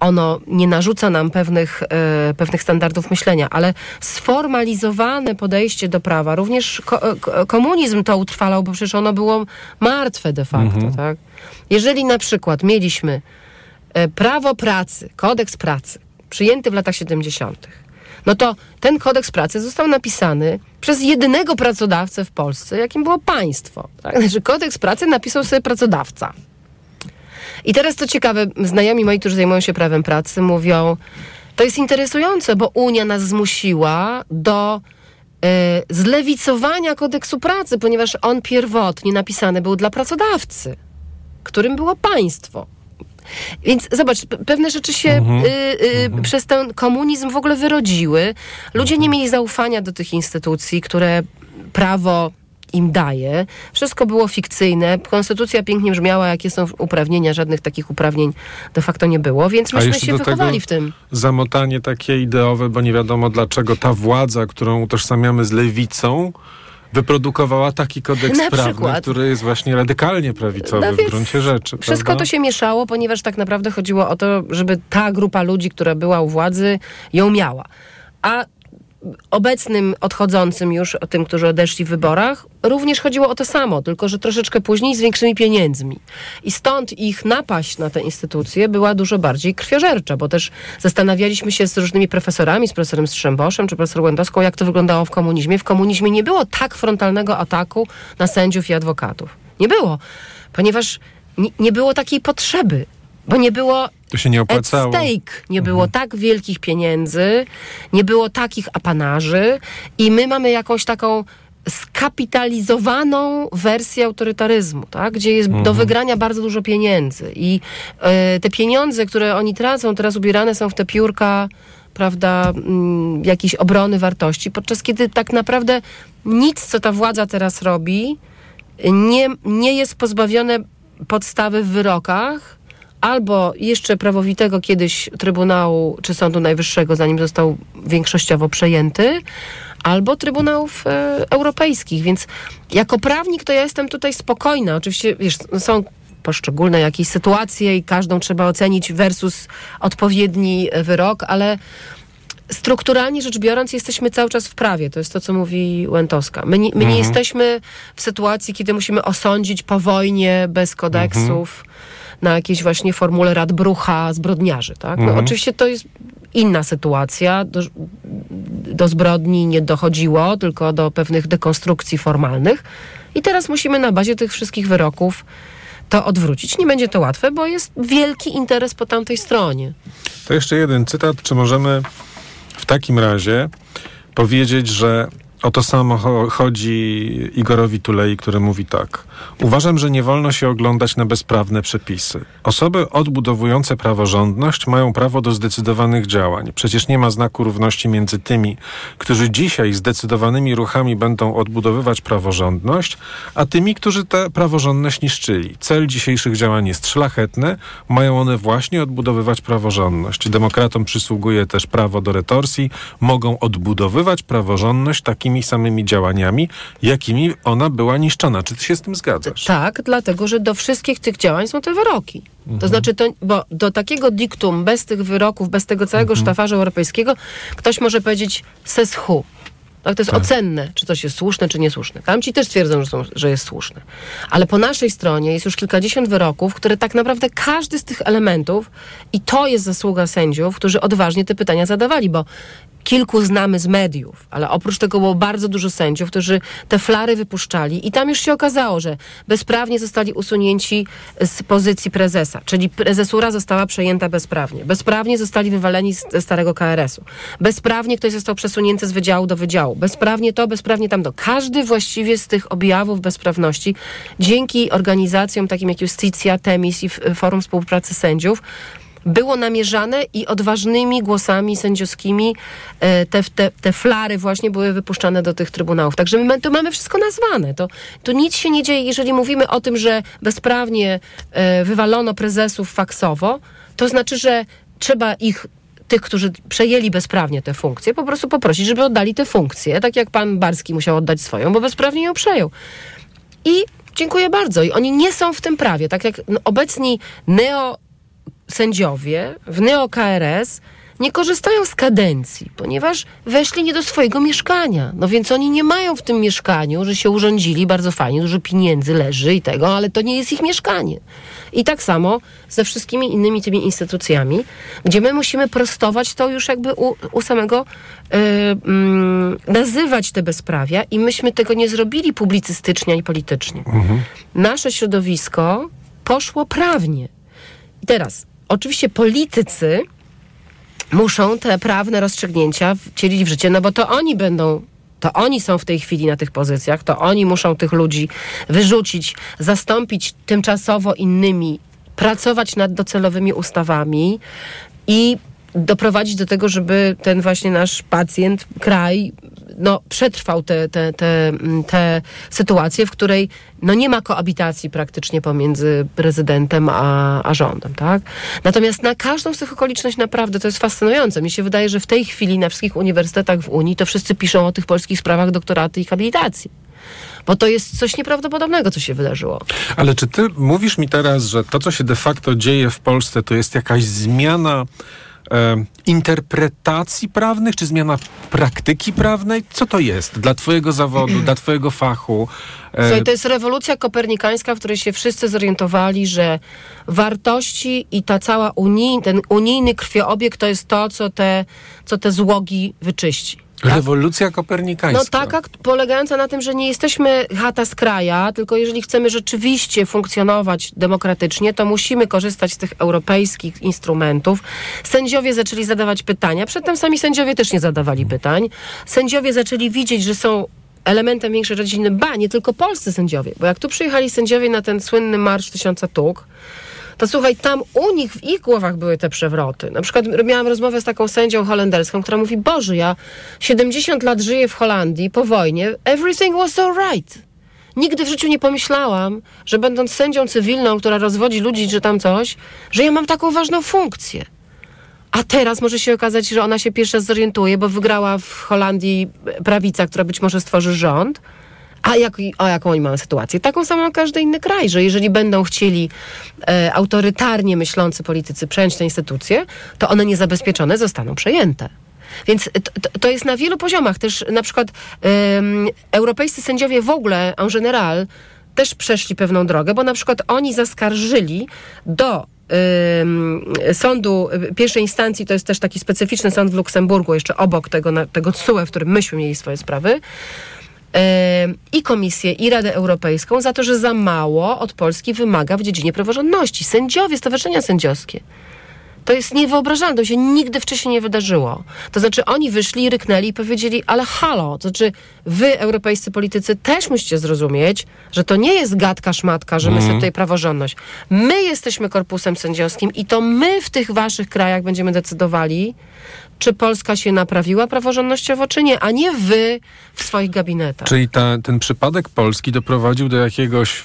ono nie narzuca nam pewnych, e, pewnych standardów myślenia, ale sformalizowane podejście do prawa, również ko, ko, komunizm to utrwalał, bo przecież ono było martwe de facto, tak? Jeżeli na przykład mieliśmy e, prawo pracy, kodeks pracy, przyjęty w latach 70., no to ten kodeks pracy został napisany przez jedynego pracodawcę w Polsce, jakim było państwo. Tak? Znaczy, kodeks pracy napisał sobie pracodawca. I teraz co ciekawe, znajomi moi, którzy zajmują się prawem pracy, mówią, to jest interesujące, bo Unia nas zmusiła do e, zlewicowania kodeksu pracy, ponieważ on pierwotnie napisany był dla pracodawcy, którym było państwo. Więc zobacz, pe- pewne rzeczy się y, y, przez ten komunizm w ogóle wyrodziły. Ludzie nie mieli zaufania do tych instytucji, które prawo im daje. Wszystko było fikcyjne. Konstytucja pięknie brzmiała, jakie są uprawnienia. Żadnych takich uprawnień de facto nie było, więc myśmy się wychowali w tym. Zamotanie takie ideowe, bo nie wiadomo dlaczego ta władza, którą utożsamiamy z lewicą, wyprodukowała taki kodeks Na prawny, przykład. który jest właśnie radykalnie prawicowy No w gruncie rzeczy. Wszystko prawda? to się mieszało, ponieważ tak naprawdę chodziło o to, żeby ta grupa ludzi, która była u władzy, ją miała. A obecnym, odchodzącym już, o tym, którzy odeszli w wyborach, również chodziło o to samo, tylko że troszeczkę później z większymi pieniędzmi. I stąd ich napaść na te instytucje była dużo bardziej krwiożercza, bo też zastanawialiśmy się z różnymi profesorami, z profesorem Strzemboszem czy profesor Łędowską, jak to wyglądało w komunizmie. W komunizmie nie było tak frontalnego ataku na sędziów i adwokatów. Nie było, ponieważ nie, nie było takiej potrzeby, bo nie było To się nie opłacało. stake. Nie było tak wielkich pieniędzy, nie było takich apanarzy i my mamy jakąś taką skapitalizowaną wersję autorytaryzmu, tak? gdzie jest do wygrania bardzo dużo pieniędzy i e, te pieniądze, które oni tracą, teraz ubierane są w te piórka prawda, mm, jakiejś obrony wartości, podczas kiedy tak naprawdę nic, co ta władza teraz robi, nie, nie jest pozbawione podstawy w wyrokach, albo jeszcze prawowitego kiedyś Trybunału czy Sądu Najwyższego, zanim został większościowo przejęty, albo Trybunałów e, Europejskich. Więc jako prawnik to ja jestem tutaj spokojna. Oczywiście wiesz, są poszczególne jakieś sytuacje i każdą trzeba ocenić versus odpowiedni e, wyrok, ale strukturalnie rzecz biorąc, jesteśmy cały czas w prawie. To jest to, co mówi Łętowska. My, nie, my nie jesteśmy w sytuacji, kiedy musimy osądzić po wojnie bez kodeksów na jakiejś właśnie formule Radbrucha zbrodniarzy. Tak? No, oczywiście to jest inna sytuacja. Do, do zbrodni nie dochodziło, tylko do pewnych dekonstrukcji formalnych. I teraz musimy na bazie tych wszystkich wyroków to odwrócić. Nie będzie to łatwe, bo jest wielki interes po tamtej stronie. To jeszcze jeden cytat. Czy możemy w takim razie powiedzieć, że o to samo cho- chodzi Igorowi Tulei, który mówi tak. Uważam, że nie wolno się oglądać na bezprawne przepisy. Osoby odbudowujące praworządność mają prawo do zdecydowanych działań. Przecież nie ma znaku równości między tymi, którzy dzisiaj zdecydowanymi ruchami będą odbudowywać praworządność, a tymi, którzy tę praworządność niszczyli. Cel dzisiejszych działań jest szlachetny. Mają one właśnie odbudowywać praworządność. Demokratom przysługuje też prawo do retorsji. Mogą odbudowywać praworządność takimi samymi działaniami, jakimi ona była niszczona. Czy ty się z tym zgadzasz? Tak, dlatego, że do wszystkich tych działań są te wyroki. To znaczy, to, bo do takiego diktum, bez tych wyroków, bez tego całego sztafarza europejskiego, ktoś może powiedzieć ses. Tak, to jest ocenne, czy coś jest słuszne, czy niesłuszne. Tamci też twierdzą, że, są, że jest słuszne. Ale po naszej stronie jest już kilkadziesiąt wyroków, które tak naprawdę każdy z tych elementów, i to jest zasługa sędziów, którzy odważnie te pytania zadawali, bo kilku znamy z mediów, ale oprócz tego było bardzo dużo sędziów, którzy te flary wypuszczali i tam już się okazało, że bezprawnie zostali usunięci z pozycji prezesa, czyli prezesura została przejęta bezprawnie. Bezprawnie zostali wywaleni z starego KRS-u. Bezprawnie ktoś został przesunięty z wydziału do wydziału. Bezprawnie to, bezprawnie tamto. Każdy właściwie z tych objawów bezprawności dzięki organizacjom takim jak Justicja, Temis i Forum Współpracy Sędziów było namierzane i odważnymi głosami sędziowskimi e, te, te, te flary właśnie były wypuszczane do tych trybunałów. Także my to mamy wszystko nazwane. To, to nic się nie dzieje, jeżeli mówimy o tym, że bezprawnie e, wywalono prezesów faksowo, to znaczy, że trzeba ich tych, którzy przejęli bezprawnie te funkcje, po prostu poprosić, żeby oddali te funkcje, tak jak pan Barski musiał oddać swoją, bo bezprawnie ją przejął. I dziękuję bardzo. I oni nie są w tym prawie. Tak jak obecni neo sędziowie w neo-KRS nie korzystają z kadencji, ponieważ weszli nie do swojego mieszkania. No więc oni nie mają w tym mieszkaniu, że się urządzili bardzo fajnie, dużo pieniędzy leży i tego, ale to nie jest ich mieszkanie. I tak samo ze wszystkimi innymi tymi instytucjami, gdzie my musimy prostować to już jakby u, u samego y, mm, nazywać te bezprawia i myśmy tego nie zrobili publicystycznie ani politycznie. Nasze środowisko poszło prawnie. I teraz, oczywiście politycy muszą te prawne rozstrzygnięcia wcielić w życie, no bo to oni będą, to oni są w tej chwili na tych pozycjach, to oni muszą tych ludzi wyrzucić, zastąpić tymczasowo innymi, pracować nad docelowymi ustawami i doprowadzić do tego, żeby ten właśnie nasz pacjent, kraj, no, przetrwał te, te, te, mm, te sytuacje, w której no, nie ma koabitacji praktycznie pomiędzy prezydentem a, a rządem, tak? Natomiast na każdą z tych okoliczności naprawdę to jest fascynujące. Mi się wydaje, że w tej chwili na wszystkich uniwersytetach w Unii to wszyscy piszą o tych polskich sprawach doktoraty i habilitacji. Bo to jest coś nieprawdopodobnego, co się wydarzyło. Ale czy ty mówisz mi teraz, że to, co się de facto dzieje w Polsce, to jest jakaś zmiana e, interpretacji prawnych, czy zmiana praktyki prawnej? Co to jest dla twojego zawodu, dla twojego fachu? E, Słuchaj, to jest rewolucja kopernikańska, w której się wszyscy zorientowali, że wartości i ta cała unij, ten unijny krwioobieg to jest to, co te, co te złogi wyczyści. Rewolucja kopernikańska. No taka, polegająca na tym, że nie jesteśmy chata z kraja, tylko jeżeli chcemy rzeczywiście funkcjonować demokratycznie, to musimy korzystać z tych europejskich instrumentów. Sędziowie zaczęli zadawać pytania, przedtem sami sędziowie też nie zadawali pytań. Sędziowie zaczęli widzieć, że są elementem większej rodziny, ba, nie tylko polscy sędziowie, bo jak tu przyjechali sędziowie na ten słynny Marsz Tysiąca Tuk, to słuchaj, tam u nich, w ich głowach były te przewroty. Na przykład miałam rozmowę z taką sędzią holenderską, która mówi, Boże, ja 70 lat żyję w Holandii po wojnie, everything was alright. Nigdy w życiu nie pomyślałam, że będąc sędzią cywilną, która rozwodzi ludzi czy tam coś, że ja mam taką ważną funkcję. A teraz może się okazać, że ona się pierwsza zorientuje, bo wygrała w Holandii prawica, która być może stworzy rząd. A, jak, a jaką oni mają sytuację? Taką samą każdy inny kraj, że jeżeli będą chcieli e, autorytarnie myślący politycy przejąć te instytucje, to one niezabezpieczone zostaną przejęte. Więc to, to jest na wielu poziomach. Też na przykład europejscy sędziowie w ogóle, en general, też przeszli pewną drogę, bo na przykład oni zaskarżyli do sądu y, pierwszej instancji, to jest też taki specyficzny sąd w Luksemburgu, jeszcze obok tego, tego CUE, w którym myśmy mieli swoje sprawy, i Komisję, i Radę Europejską za to, że za mało od Polski wymaga w dziedzinie praworządności. Sędziowie, stowarzyszenia sędziowskie. To jest niewyobrażalne, to się nigdy wcześniej nie wydarzyło. To znaczy oni wyszli, ryknęli i powiedzieli, ale halo, to znaczy wy, europejscy politycy, też musicie zrozumieć, że to nie jest gadka szmatka, że my sobie tutaj praworządność. My jesteśmy korpusem sędziowskim i to my w tych waszych krajach będziemy decydowali, czy Polska się naprawiła praworządnościowo, czy nie, a nie wy w swoich gabinetach. Czyli ta, ten przypadek Polski doprowadził do jakiegoś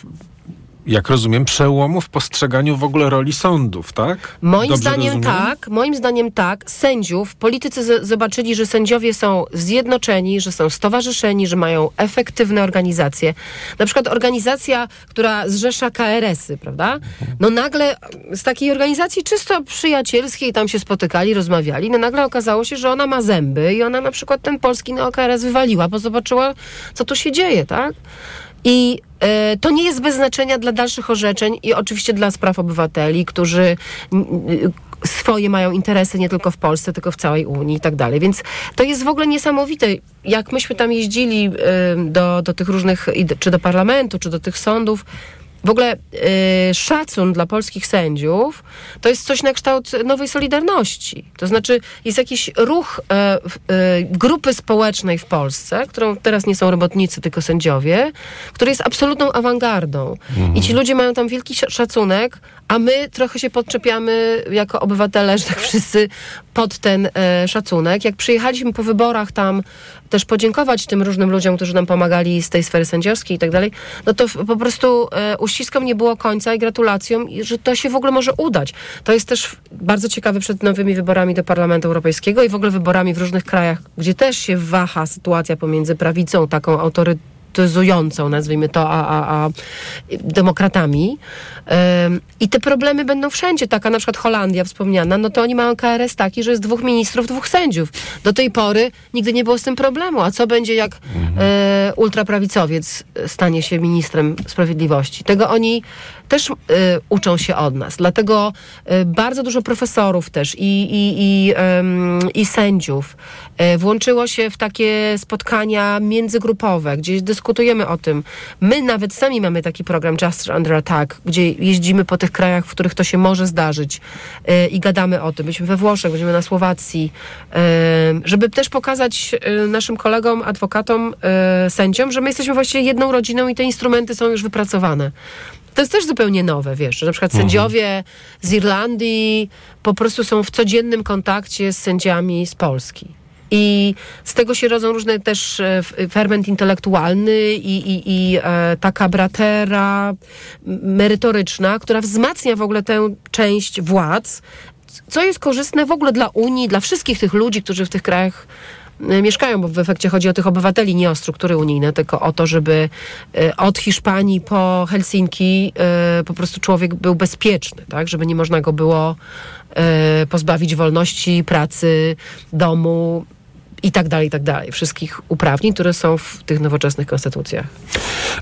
jak rozumiem, przełomu w postrzeganiu w ogóle roli sądów, tak? Moim Dobrze zdaniem rozumiem? tak, moim zdaniem tak. Sędziów, politycy zobaczyli, że sędziowie są zjednoczeni, że są stowarzyszeni, że mają efektywne organizacje. Na przykład organizacja, która zrzesza KRS-y, prawda? No nagle z takiej organizacji czysto przyjacielskiej tam się spotykali, rozmawiali, no nagle okazało się, że ona ma zęby i ona na przykład ten polski KRS wywaliła, bo zobaczyła, co tu się dzieje, tak? I e, to nie jest bez znaczenia dla dalszych orzeczeń i oczywiście dla spraw obywateli, którzy swoje mają interesy nie tylko w Polsce, tylko w całej Unii i tak dalej. Więc to jest w ogóle niesamowite. Jak myśmy tam jeździli do, do tych różnych, czy do parlamentu, czy do tych sądów, w ogóle y, szacun dla polskich sędziów to jest coś na kształt nowej solidarności. To znaczy jest jakiś ruch y, y, grupy społecznej w Polsce, którą teraz nie są robotnicy, tylko sędziowie, który jest absolutną awangardą. Mhm. I ci ludzie mają tam wielki szacunek, a my trochę się podczepiamy jako obywatele, że tak wszyscy pod ten e, szacunek. Jak przyjechaliśmy po wyborach tam też podziękować tym różnym ludziom, którzy nam pomagali z tej sfery sędziowskiej i tak dalej, no to po prostu e, uściskom nie było końca i gratulacjom, że to się w ogóle może udać. To jest też bardzo ciekawe przed nowymi wyborami do Parlamentu Europejskiego i w ogóle wyborami w różnych krajach, gdzie też się waha sytuacja pomiędzy prawicą taką autorytetową, demokratyzującą, nazwijmy to, a, a, a demokratami. I te problemy będą wszędzie. Taka na przykład Holandia wspomniana, no to oni mają KRS taki, że jest dwóch ministrów, dwóch sędziów. Do tej pory nigdy nie było z tym problemu. A co będzie, jak mhm. e, ultraprawicowiec stanie się ministrem sprawiedliwości? Tego oni też y, uczą się od nas. Dlatego y, bardzo dużo profesorów też i, i, i, y, i sędziów y, włączyło się w takie spotkania międzygrupowe, gdzie dyskutujemy o tym. My nawet sami mamy taki program Justice Under Attack, gdzie jeździmy po tych krajach, w których to się może zdarzyć y, i gadamy o tym. Byliśmy we Włoszech, będziemy na Słowacji, żeby też pokazać naszym kolegom, adwokatom, sędziom, że my jesteśmy właściwie jedną rodziną i te instrumenty są już wypracowane. To jest też zupełnie nowe, wiesz, że na przykład mhm. sędziowie z Irlandii po prostu są w codziennym kontakcie z sędziami z Polski. I z tego się rodzą różne też e, ferment intelektualny i, i, i e, taka bratera merytoryczna, która wzmacnia w ogóle tę część władz, co jest korzystne w ogóle dla Unii, dla wszystkich tych ludzi, którzy w tych krajach mieszkają, bo w efekcie chodzi o tych obywateli, nie o struktury unijne, tylko o to, żeby e, od Hiszpanii po Helsinki e, po prostu człowiek był bezpieczny, tak? Żeby nie można go było pozbawić wolności, pracy, domu, i tak dalej, i tak dalej. Wszystkich uprawnień, które są w tych nowoczesnych konstytucjach.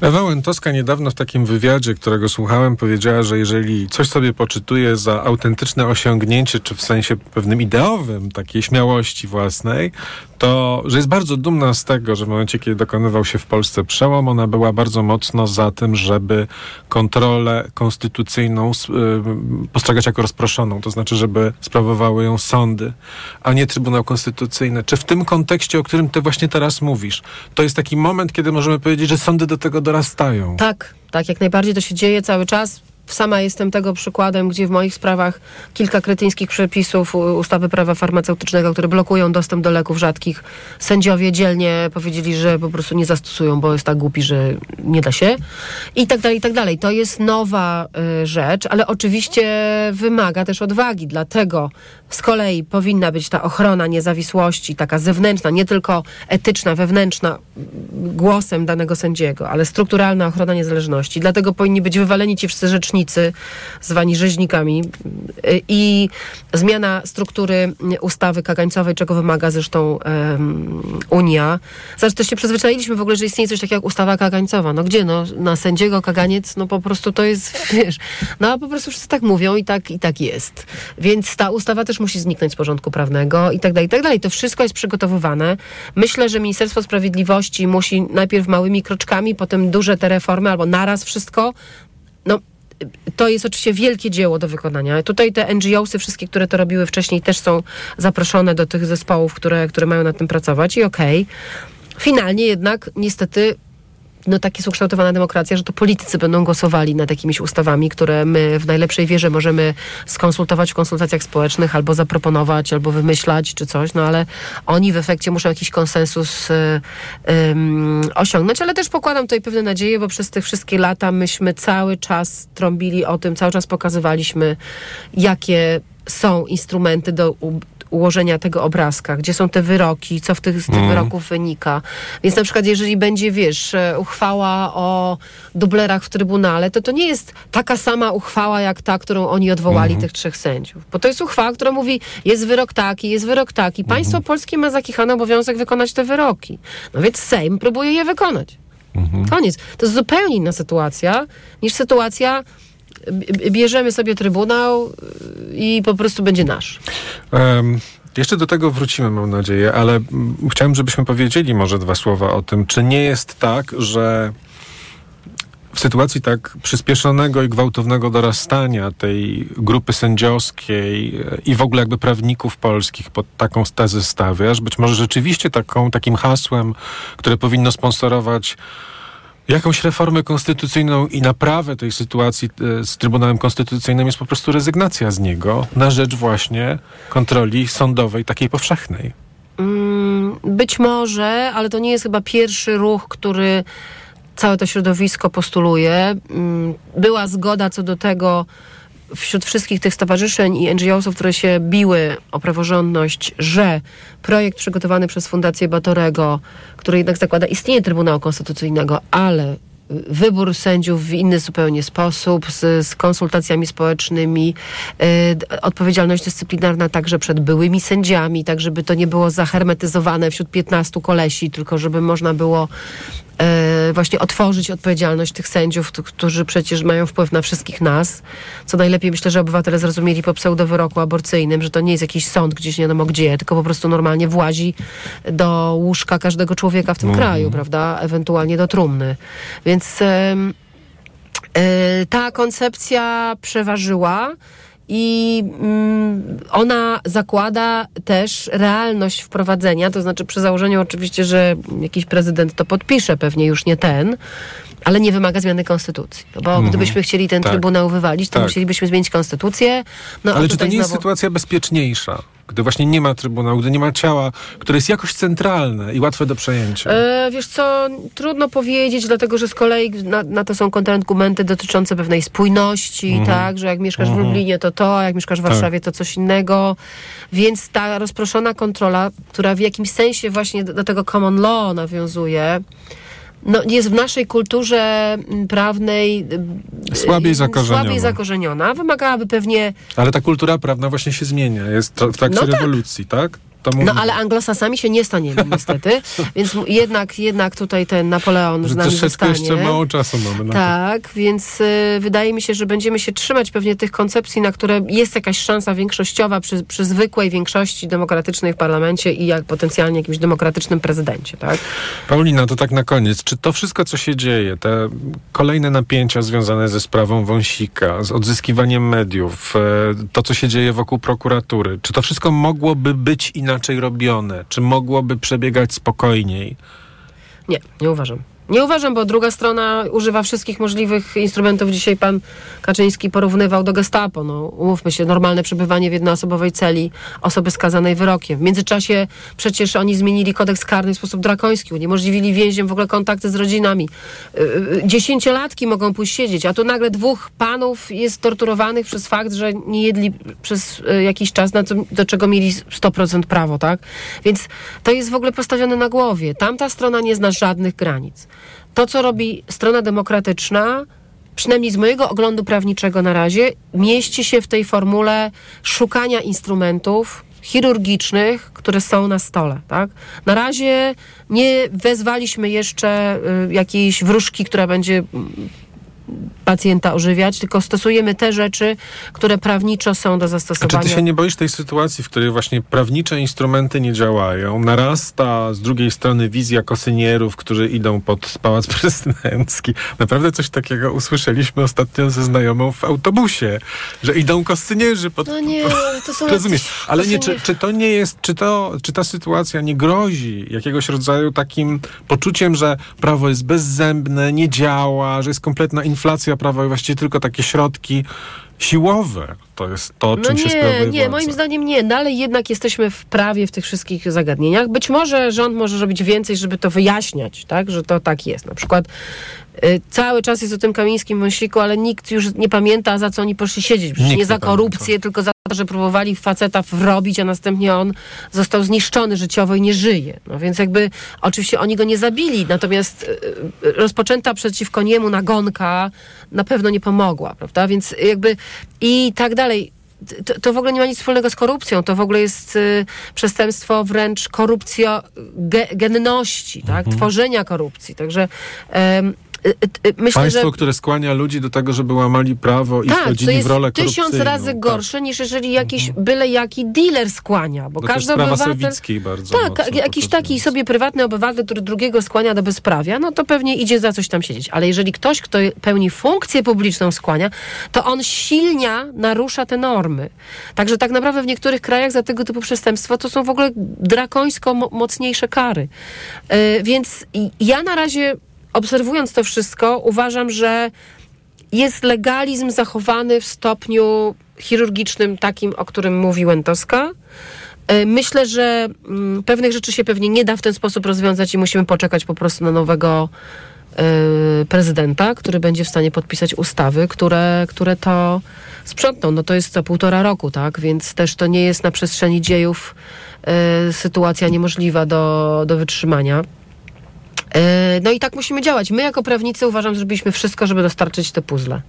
Ewa Łętowska niedawno w takim wywiadzie, którego słuchałem, powiedziała, że jeżeli coś sobie poczytuje za autentyczne osiągnięcie, czy w sensie pewnym ideowym takiej śmiałości własnej, to, że jest bardzo dumna z tego, że w momencie, kiedy dokonywał się w Polsce przełom, ona była bardzo mocno za tym, żeby kontrolę konstytucyjną y, postrzegać jako rozproszoną, to znaczy, żeby sprawowały ją sądy, a nie Trybunał Konstytucyjny. Czy w tym kontekście, o którym ty właśnie teraz mówisz, to jest taki moment, kiedy możemy powiedzieć, że sądy do tego dorastają? Tak, tak, jak najbardziej to się dzieje cały czas. Sama jestem tego przykładem, gdzie w moich sprawach kilka kretyńskich przepisów ustawy prawa farmaceutycznego, które blokują dostęp do leków rzadkich, sędziowie dzielnie powiedzieli, że po prostu nie zastosują, bo jest tak głupi, że nie da się. I tak dalej, i tak dalej. To jest nowa y, rzecz, ale oczywiście wymaga też odwagi. Dlatego z kolei powinna być ta ochrona niezawisłości, taka zewnętrzna, nie tylko etyczna, wewnętrzna, głosem danego sędziego, ale strukturalna ochrona niezależności. Dlatego powinni być wywaleni ci wszyscy rzeczniki rzecznicy zwani rzeźnikami i zmiana struktury ustawy kagańcowej, czego wymaga zresztą um, Unia. Zresztą to się przyzwyczailiśmy w ogóle, że istnieje coś takiego jak ustawa kagańcowa. No gdzie? No, na sędziego kaganiec, no po prostu to jest, [LAUGHS] wiesz, no a po prostu wszyscy tak mówią i tak, i tak jest. Więc ta ustawa też musi zniknąć z porządku prawnego i tak dalej, i tak dalej. To wszystko jest przygotowywane. Myślę, że Ministerstwo Sprawiedliwości musi najpierw małymi kroczkami, potem duże te reformy, albo naraz wszystko. No, to jest oczywiście wielkie dzieło do wykonania. Tutaj te NGOsy, wszystkie, które to robiły wcześniej, też są zaproszone do tych zespołów, które, które mają nad tym pracować i okej. Okay. Finalnie jednak niestety no tak jest ukształtowana demokracja, że to politycy będą głosowali nad jakimiś ustawami, które my w najlepszej wierze możemy skonsultować w konsultacjach społecznych, albo zaproponować, albo wymyślać, czy coś, no ale oni w efekcie muszą jakiś konsensus um, osiągnąć, ale też pokładam tutaj pewne nadzieje, bo przez te wszystkie lata myśmy cały czas trąbili o tym, cały czas pokazywaliśmy, jakie są instrumenty do ułożenia tego obrazka, gdzie są te wyroki, co w tych, z tych mm. wyroków wynika. Więc na przykład, jeżeli będzie, wiesz, e, uchwała o dublerach w Trybunale, to to nie jest taka sama uchwała, jak ta, którą oni odwołali mm. tych trzech sędziów. Bo to jest uchwała, która mówi, jest wyrok taki, jest wyrok taki. Państwo mm. polskie ma zakichany obowiązek wykonać te wyroki. No więc Sejm próbuje je wykonać. Mhm. Koniec. To jest zupełnie inna sytuacja niż sytuacja bierzemy sobie trybunał y, i po prostu będzie nasz. Um. Jeszcze do tego wrócimy, mam nadzieję, ale chciałem, żebyśmy powiedzieli może dwa słowa o tym, czy nie jest tak, że w sytuacji tak przyspieszonego i gwałtownego dorastania tej grupy sędziowskiej i w ogóle jakby prawników polskich pod taką tezę stawiasz, być może rzeczywiście taką, takim hasłem, które powinno sponsorować jakąś reformę konstytucyjną i naprawę tej sytuacji e, z Trybunałem Konstytucyjnym jest po prostu rezygnacja z niego na rzecz właśnie kontroli sądowej, takiej powszechnej. Mm, być może, ale to nie jest chyba pierwszy ruch, który całe to środowisko postuluje. Mm, była zgoda co do tego, wśród wszystkich tych stowarzyszeń i NGO-sów, które się biły o praworządność, że projekt przygotowany przez Fundację Batorego, który jednak zakłada istnienie Trybunału Konstytucyjnego, ale wybór sędziów w inny zupełnie sposób, z, z konsultacjami społecznymi, yy, odpowiedzialność dyscyplinarna także przed byłymi sędziami, tak żeby to nie było zahermetyzowane wśród 15 kolesi, tylko żeby można było E, właśnie otworzyć odpowiedzialność tych sędziów, którzy przecież mają wpływ na wszystkich nas. Co najlepiej myślę, że obywatele zrozumieli po pseudowyroku aborcyjnym, że to nie jest jakiś sąd gdzieś nie wiadomo gdzie, tylko po prostu normalnie włazi do łóżka każdego człowieka w tym mhm. kraju, prawda? Ewentualnie do trumny. Więc e, ta koncepcja przeważyła i mm, ona zakłada też realność wprowadzenia, to znaczy przy założeniu oczywiście, że jakiś prezydent to podpisze, pewnie już nie ten, ale nie wymaga zmiany konstytucji. No bo mhm. gdybyśmy chcieli ten tak. trybunał wywalić, to tak. musielibyśmy zmienić konstytucję. No, ale czy to nie znowu... jest sytuacja bezpieczniejsza? Gdy właśnie nie ma trybunału, gdy nie ma ciała, które jest jakoś centralne i łatwe do przejęcia? E, wiesz co, trudno powiedzieć, dlatego że z kolei na, na to są kontrargumenty dotyczące pewnej spójności, mhm. tak, że jak mieszkasz mhm. w Lublinie to to, a jak mieszkasz w tak. Warszawie to coś innego. Więc ta rozproszona kontrola, która w jakimś sensie właśnie do, do tego common law nawiązuje, no, jest w naszej kulturze mm, prawnej y, słabiej zakorzeniona. słabiej zakorzeniona. Wymagałaby pewnie. Ale ta kultura prawna właśnie się zmienia. Jest w trakcie no tak. rewolucji, tak? No ale anglosasami się nie staniemy [LAUGHS] niestety, więc jednak, jednak tutaj ten Napoleon że z nami zostanie. jeszcze mało czasu mamy na Tak, to. więc y, wydaje mi się, że będziemy się trzymać pewnie tych koncepcji, na które jest jakaś szansa większościowa przy, przy zwykłej większości demokratycznej w parlamencie i jak potencjalnie jakimś demokratycznym prezydencie, tak? Paulina, to tak na koniec. Czy to wszystko, co się dzieje, te kolejne napięcia związane ze sprawą Wąsika, z odzyskiwaniem mediów, e, to, co się dzieje wokół prokuratury, czy to wszystko mogłoby być inaczej inaczej robione? Czy mogłoby przebiegać spokojniej? Nie, nie uważam. Nie uważam, bo druga strona używa wszystkich możliwych instrumentów. Dzisiaj pan Kaczyński porównywał do gestapo. No, umówmy się, normalne przebywanie w jednoosobowej celi osoby skazanej wyrokiem. W międzyczasie przecież oni zmienili kodeks karny w sposób drakoński, uniemożliwili więźniom w ogóle kontakty z rodzinami. Y, y, dziesięciolatki mogą pójść siedzieć, a tu nagle dwóch panów jest torturowanych przez fakt, że nie jedli przez y, jakiś czas, na co, do czego mieli 100% prawo, tak? Więc to jest w ogóle postawione na głowie. Tamta strona nie zna żadnych granic. To, co robi strona demokratyczna, przynajmniej z mojego oglądu prawniczego na razie, mieści się w tej formule szukania instrumentów chirurgicznych, które są na stole. Tak? Na razie nie wezwaliśmy jeszcze y, jakiejś wróżki, która będzie pacjenta ożywiać, tylko stosujemy te rzeczy, które prawniczo są do A zastosowania. czy ty się nie boisz tej sytuacji, w której właśnie prawnicze instrumenty nie działają? Narasta z drugiej strony wizja kosynierów, którzy idą pod Pałac [LAUGHS] Prezydencki. Naprawdę coś takiego usłyszeliśmy ostatnio ze znajomą w autobusie, że idą kosynierzy pod... No nie, to są [LAUGHS] Rozumiesz, ale nie, czy, czy to nie jest, czy, to, czy ta sytuacja nie grozi jakiegoś rodzaju takim poczuciem, że prawo jest bezzębne, nie działa, że jest kompletna inflacja prawa i właściwie tylko takie środki siłowe. To jest to, No czym się sprawuje nie, nie, władza. moim zdaniem nie. Dalej jednak jesteśmy w prawie w tych wszystkich zagadnieniach. Być może rząd może robić więcej, żeby to wyjaśniać, tak, że to tak jest. Na przykład y, cały czas jest o tym kamińskim wąsiku, ale nikt już nie pamięta, za co oni poszli siedzieć. Nikt nie za nie korupcję, tylko za że próbowali faceta wrobić, a następnie on został zniszczony życiowo i nie żyje. No więc jakby oczywiście oni go nie zabili, natomiast y, y, rozpoczęta przeciwko niemu nagonka na pewno nie pomogła, prawda? Więc jakby i tak dalej. To, to w ogóle nie ma nic wspólnego z korupcją. To w ogóle jest y, przestępstwo wręcz korupcja ge, genności, tak? Tworzenia korupcji. Także y, myślę, Państwo, że które skłania ludzi do tego, żeby łamali prawo i tak, wchodzili w rolę tysiąc korupcyjną. razy Tak. gorsze niż jeżeli jakiś byle jaki dealer skłania, bo też każdy obywatel... Bardzo Tak, mocno jakiś taki sobie prywatny obywatel, który drugiego skłania do bezprawia, no to pewnie idzie za coś tam siedzieć. Ale jeżeli ktoś, kto pełni funkcję publiczną skłania, to on silnia narusza te normy. Także tak naprawdę w niektórych krajach za tego typu przestępstwo to są w ogóle drakońsko mo- mocniejsze kary. Yy, więc ja na razie obserwując to wszystko uważam, że jest legalizm zachowany w stopniu chirurgicznym, takim, o którym mówi Łętowska. E, Myślę, że mm, pewnych rzeczy się pewnie nie da w ten sposób rozwiązać i musimy poczekać po prostu na nowego e, prezydenta, który będzie w stanie podpisać ustawy, które, które to sprzątną. No to jest co półtora roku, tak? Więc też to nie jest na przestrzeni dziejów e, sytuacja niemożliwa do, do wytrzymania. E, No i tak musimy działać. My jako prawnicy uważam, zrobiliśmy wszystko, żeby dostarczyć te puzzle.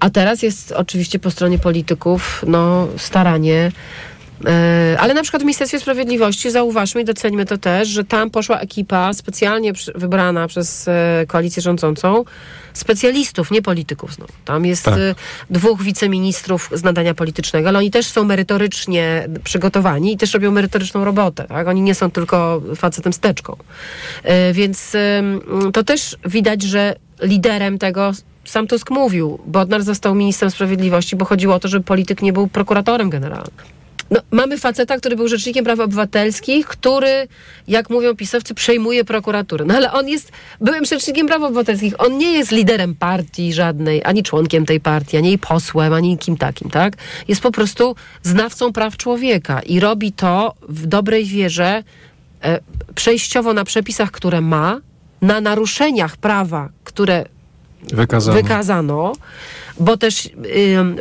A teraz jest oczywiście po stronie polityków no, staranie. E, Ale na przykład w Ministerstwie Sprawiedliwości zauważmy i doceńmy to też, że tam poszła ekipa specjalnie wybrana przez e, koalicję rządzącą, specjalistów, nie polityków znowu. Tam jest Tak. e, dwóch wiceministrów z nadania politycznego, ale oni też są merytorycznie przygotowani i też robią merytoryczną robotę. Tak? Oni nie są tylko facetem steczką. Więc to też widać, że liderem tego sam Tusk mówił, Bodnar został ministrem sprawiedliwości, bo chodziło o to, żeby polityk nie był prokuratorem generalnym. No, mamy faceta, który był rzecznikiem praw obywatelskich, który, jak mówią pisowcy, przejmuje prokuraturę. No ale on jest byłym rzecznikiem praw obywatelskich. On nie jest liderem partii żadnej, ani członkiem tej partii, ani jej posłem, ani kim takim, tak? Jest po prostu znawcą praw człowieka i robi to w dobrej wierze, e, przejściowo na przepisach, które ma, na naruszeniach prawa, które Wykazano. wykazano, bo też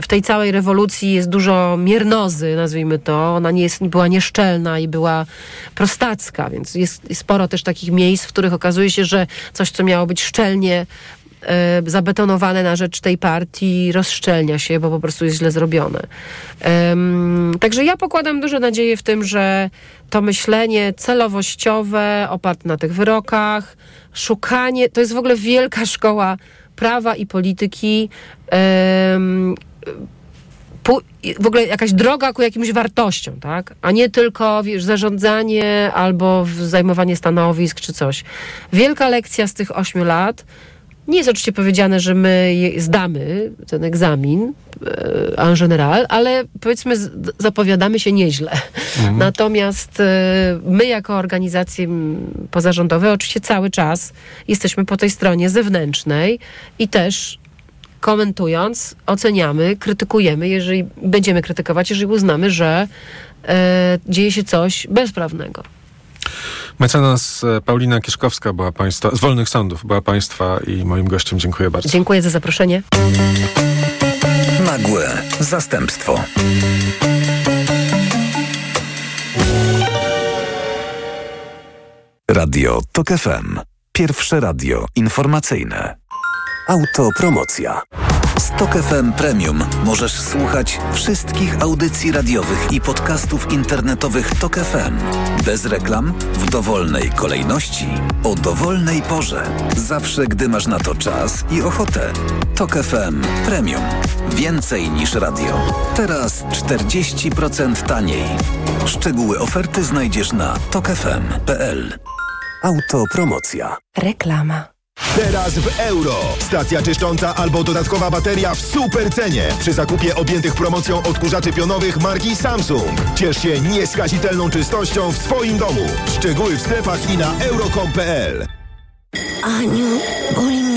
w tej całej rewolucji jest dużo miernozy, nazwijmy to. Ona nie jest, była nieszczelna i była prostacka, więc jest, sporo też takich miejsc, w których okazuje się, że coś, co miało być szczelnie e, zabetonowane na rzecz tej partii, rozszczelnia się, bo po prostu jest źle zrobione. Em, także ja pokładam duże nadzieje w tym, że to myślenie celowościowe, oparte na tych wyrokach, szukanie, to jest w ogóle wielka szkoła prawa i polityki. w ogóle jakaś droga ku jakimś wartościom, tak? A nie tylko wiesz, zarządzanie albo zajmowanie stanowisk czy coś. Wielka lekcja z tych ośmiu lat. Nie jest oczywiście powiedziane, że my zdamy ten egzamin e, en general, ale powiedzmy zapowiadamy się nieźle. Natomiast e, my jako organizacje pozarządowe oczywiście cały czas jesteśmy po tej stronie zewnętrznej i też komentując, oceniamy, krytykujemy, jeżeli będziemy krytykować, jeżeli uznamy, że e, dzieje się coś bezprawnego. Mecenas e, Paulina Kieszkowska była państwa, z Wolnych Sądów była państwa i moim gościem. Dziękuję bardzo. Dziękuję za zaproszenie. Nagłe zastępstwo. Radio TOK FM. Pierwsze radio informacyjne. Autopromocja. Stok FM Premium możesz słuchać wszystkich audycji radiowych i podcastów internetowych Tok FM. Bez reklam, w dowolnej kolejności, o dowolnej porze. Zawsze, gdy masz na to czas i ochotę. Tok FM Premium. Więcej niż radio. Teraz 40% taniej. Szczegóły oferty znajdziesz na tokefm.pl. Autopromocja. Reklama. Teraz w euro. Stacja czyszcząca albo dodatkowa bateria w super cenie. Przy zakupie objętych promocją odkurzaczy pionowych marki Samsung. Ciesz się nieskazitelną czystością w swoim domu. Szczegóły w sklepach i na euro.com.pl Aniu, boli mnie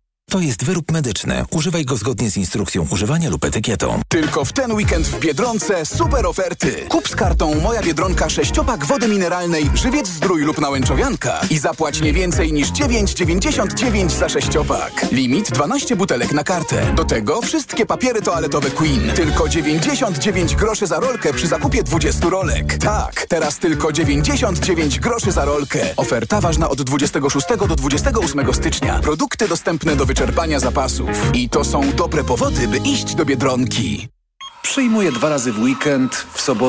To jest wyrób medyczny. Używaj go zgodnie z instrukcją używania lub etykietą. Tylko w ten weekend w Biedronce super oferty. Kup z kartą Moja Biedronka sześciopak wody mineralnej, żywiec zdrój lub nałęczowianka i zapłać nie więcej niż 9,99 za sześciopak. Limit 12 butelek na kartę. Do tego wszystkie papiery toaletowe Queen. Tylko 99 groszy za rolkę przy zakupie 20 rolek. Tak, teraz tylko 99 groszy za rolkę. Oferta ważna od 26 do 28 stycznia. Produkty dostępne do wyczerpania zapasów. I to są dobre powody, by iść do Biedronki. Przyjmuję dwa razy w weekend, w sobotę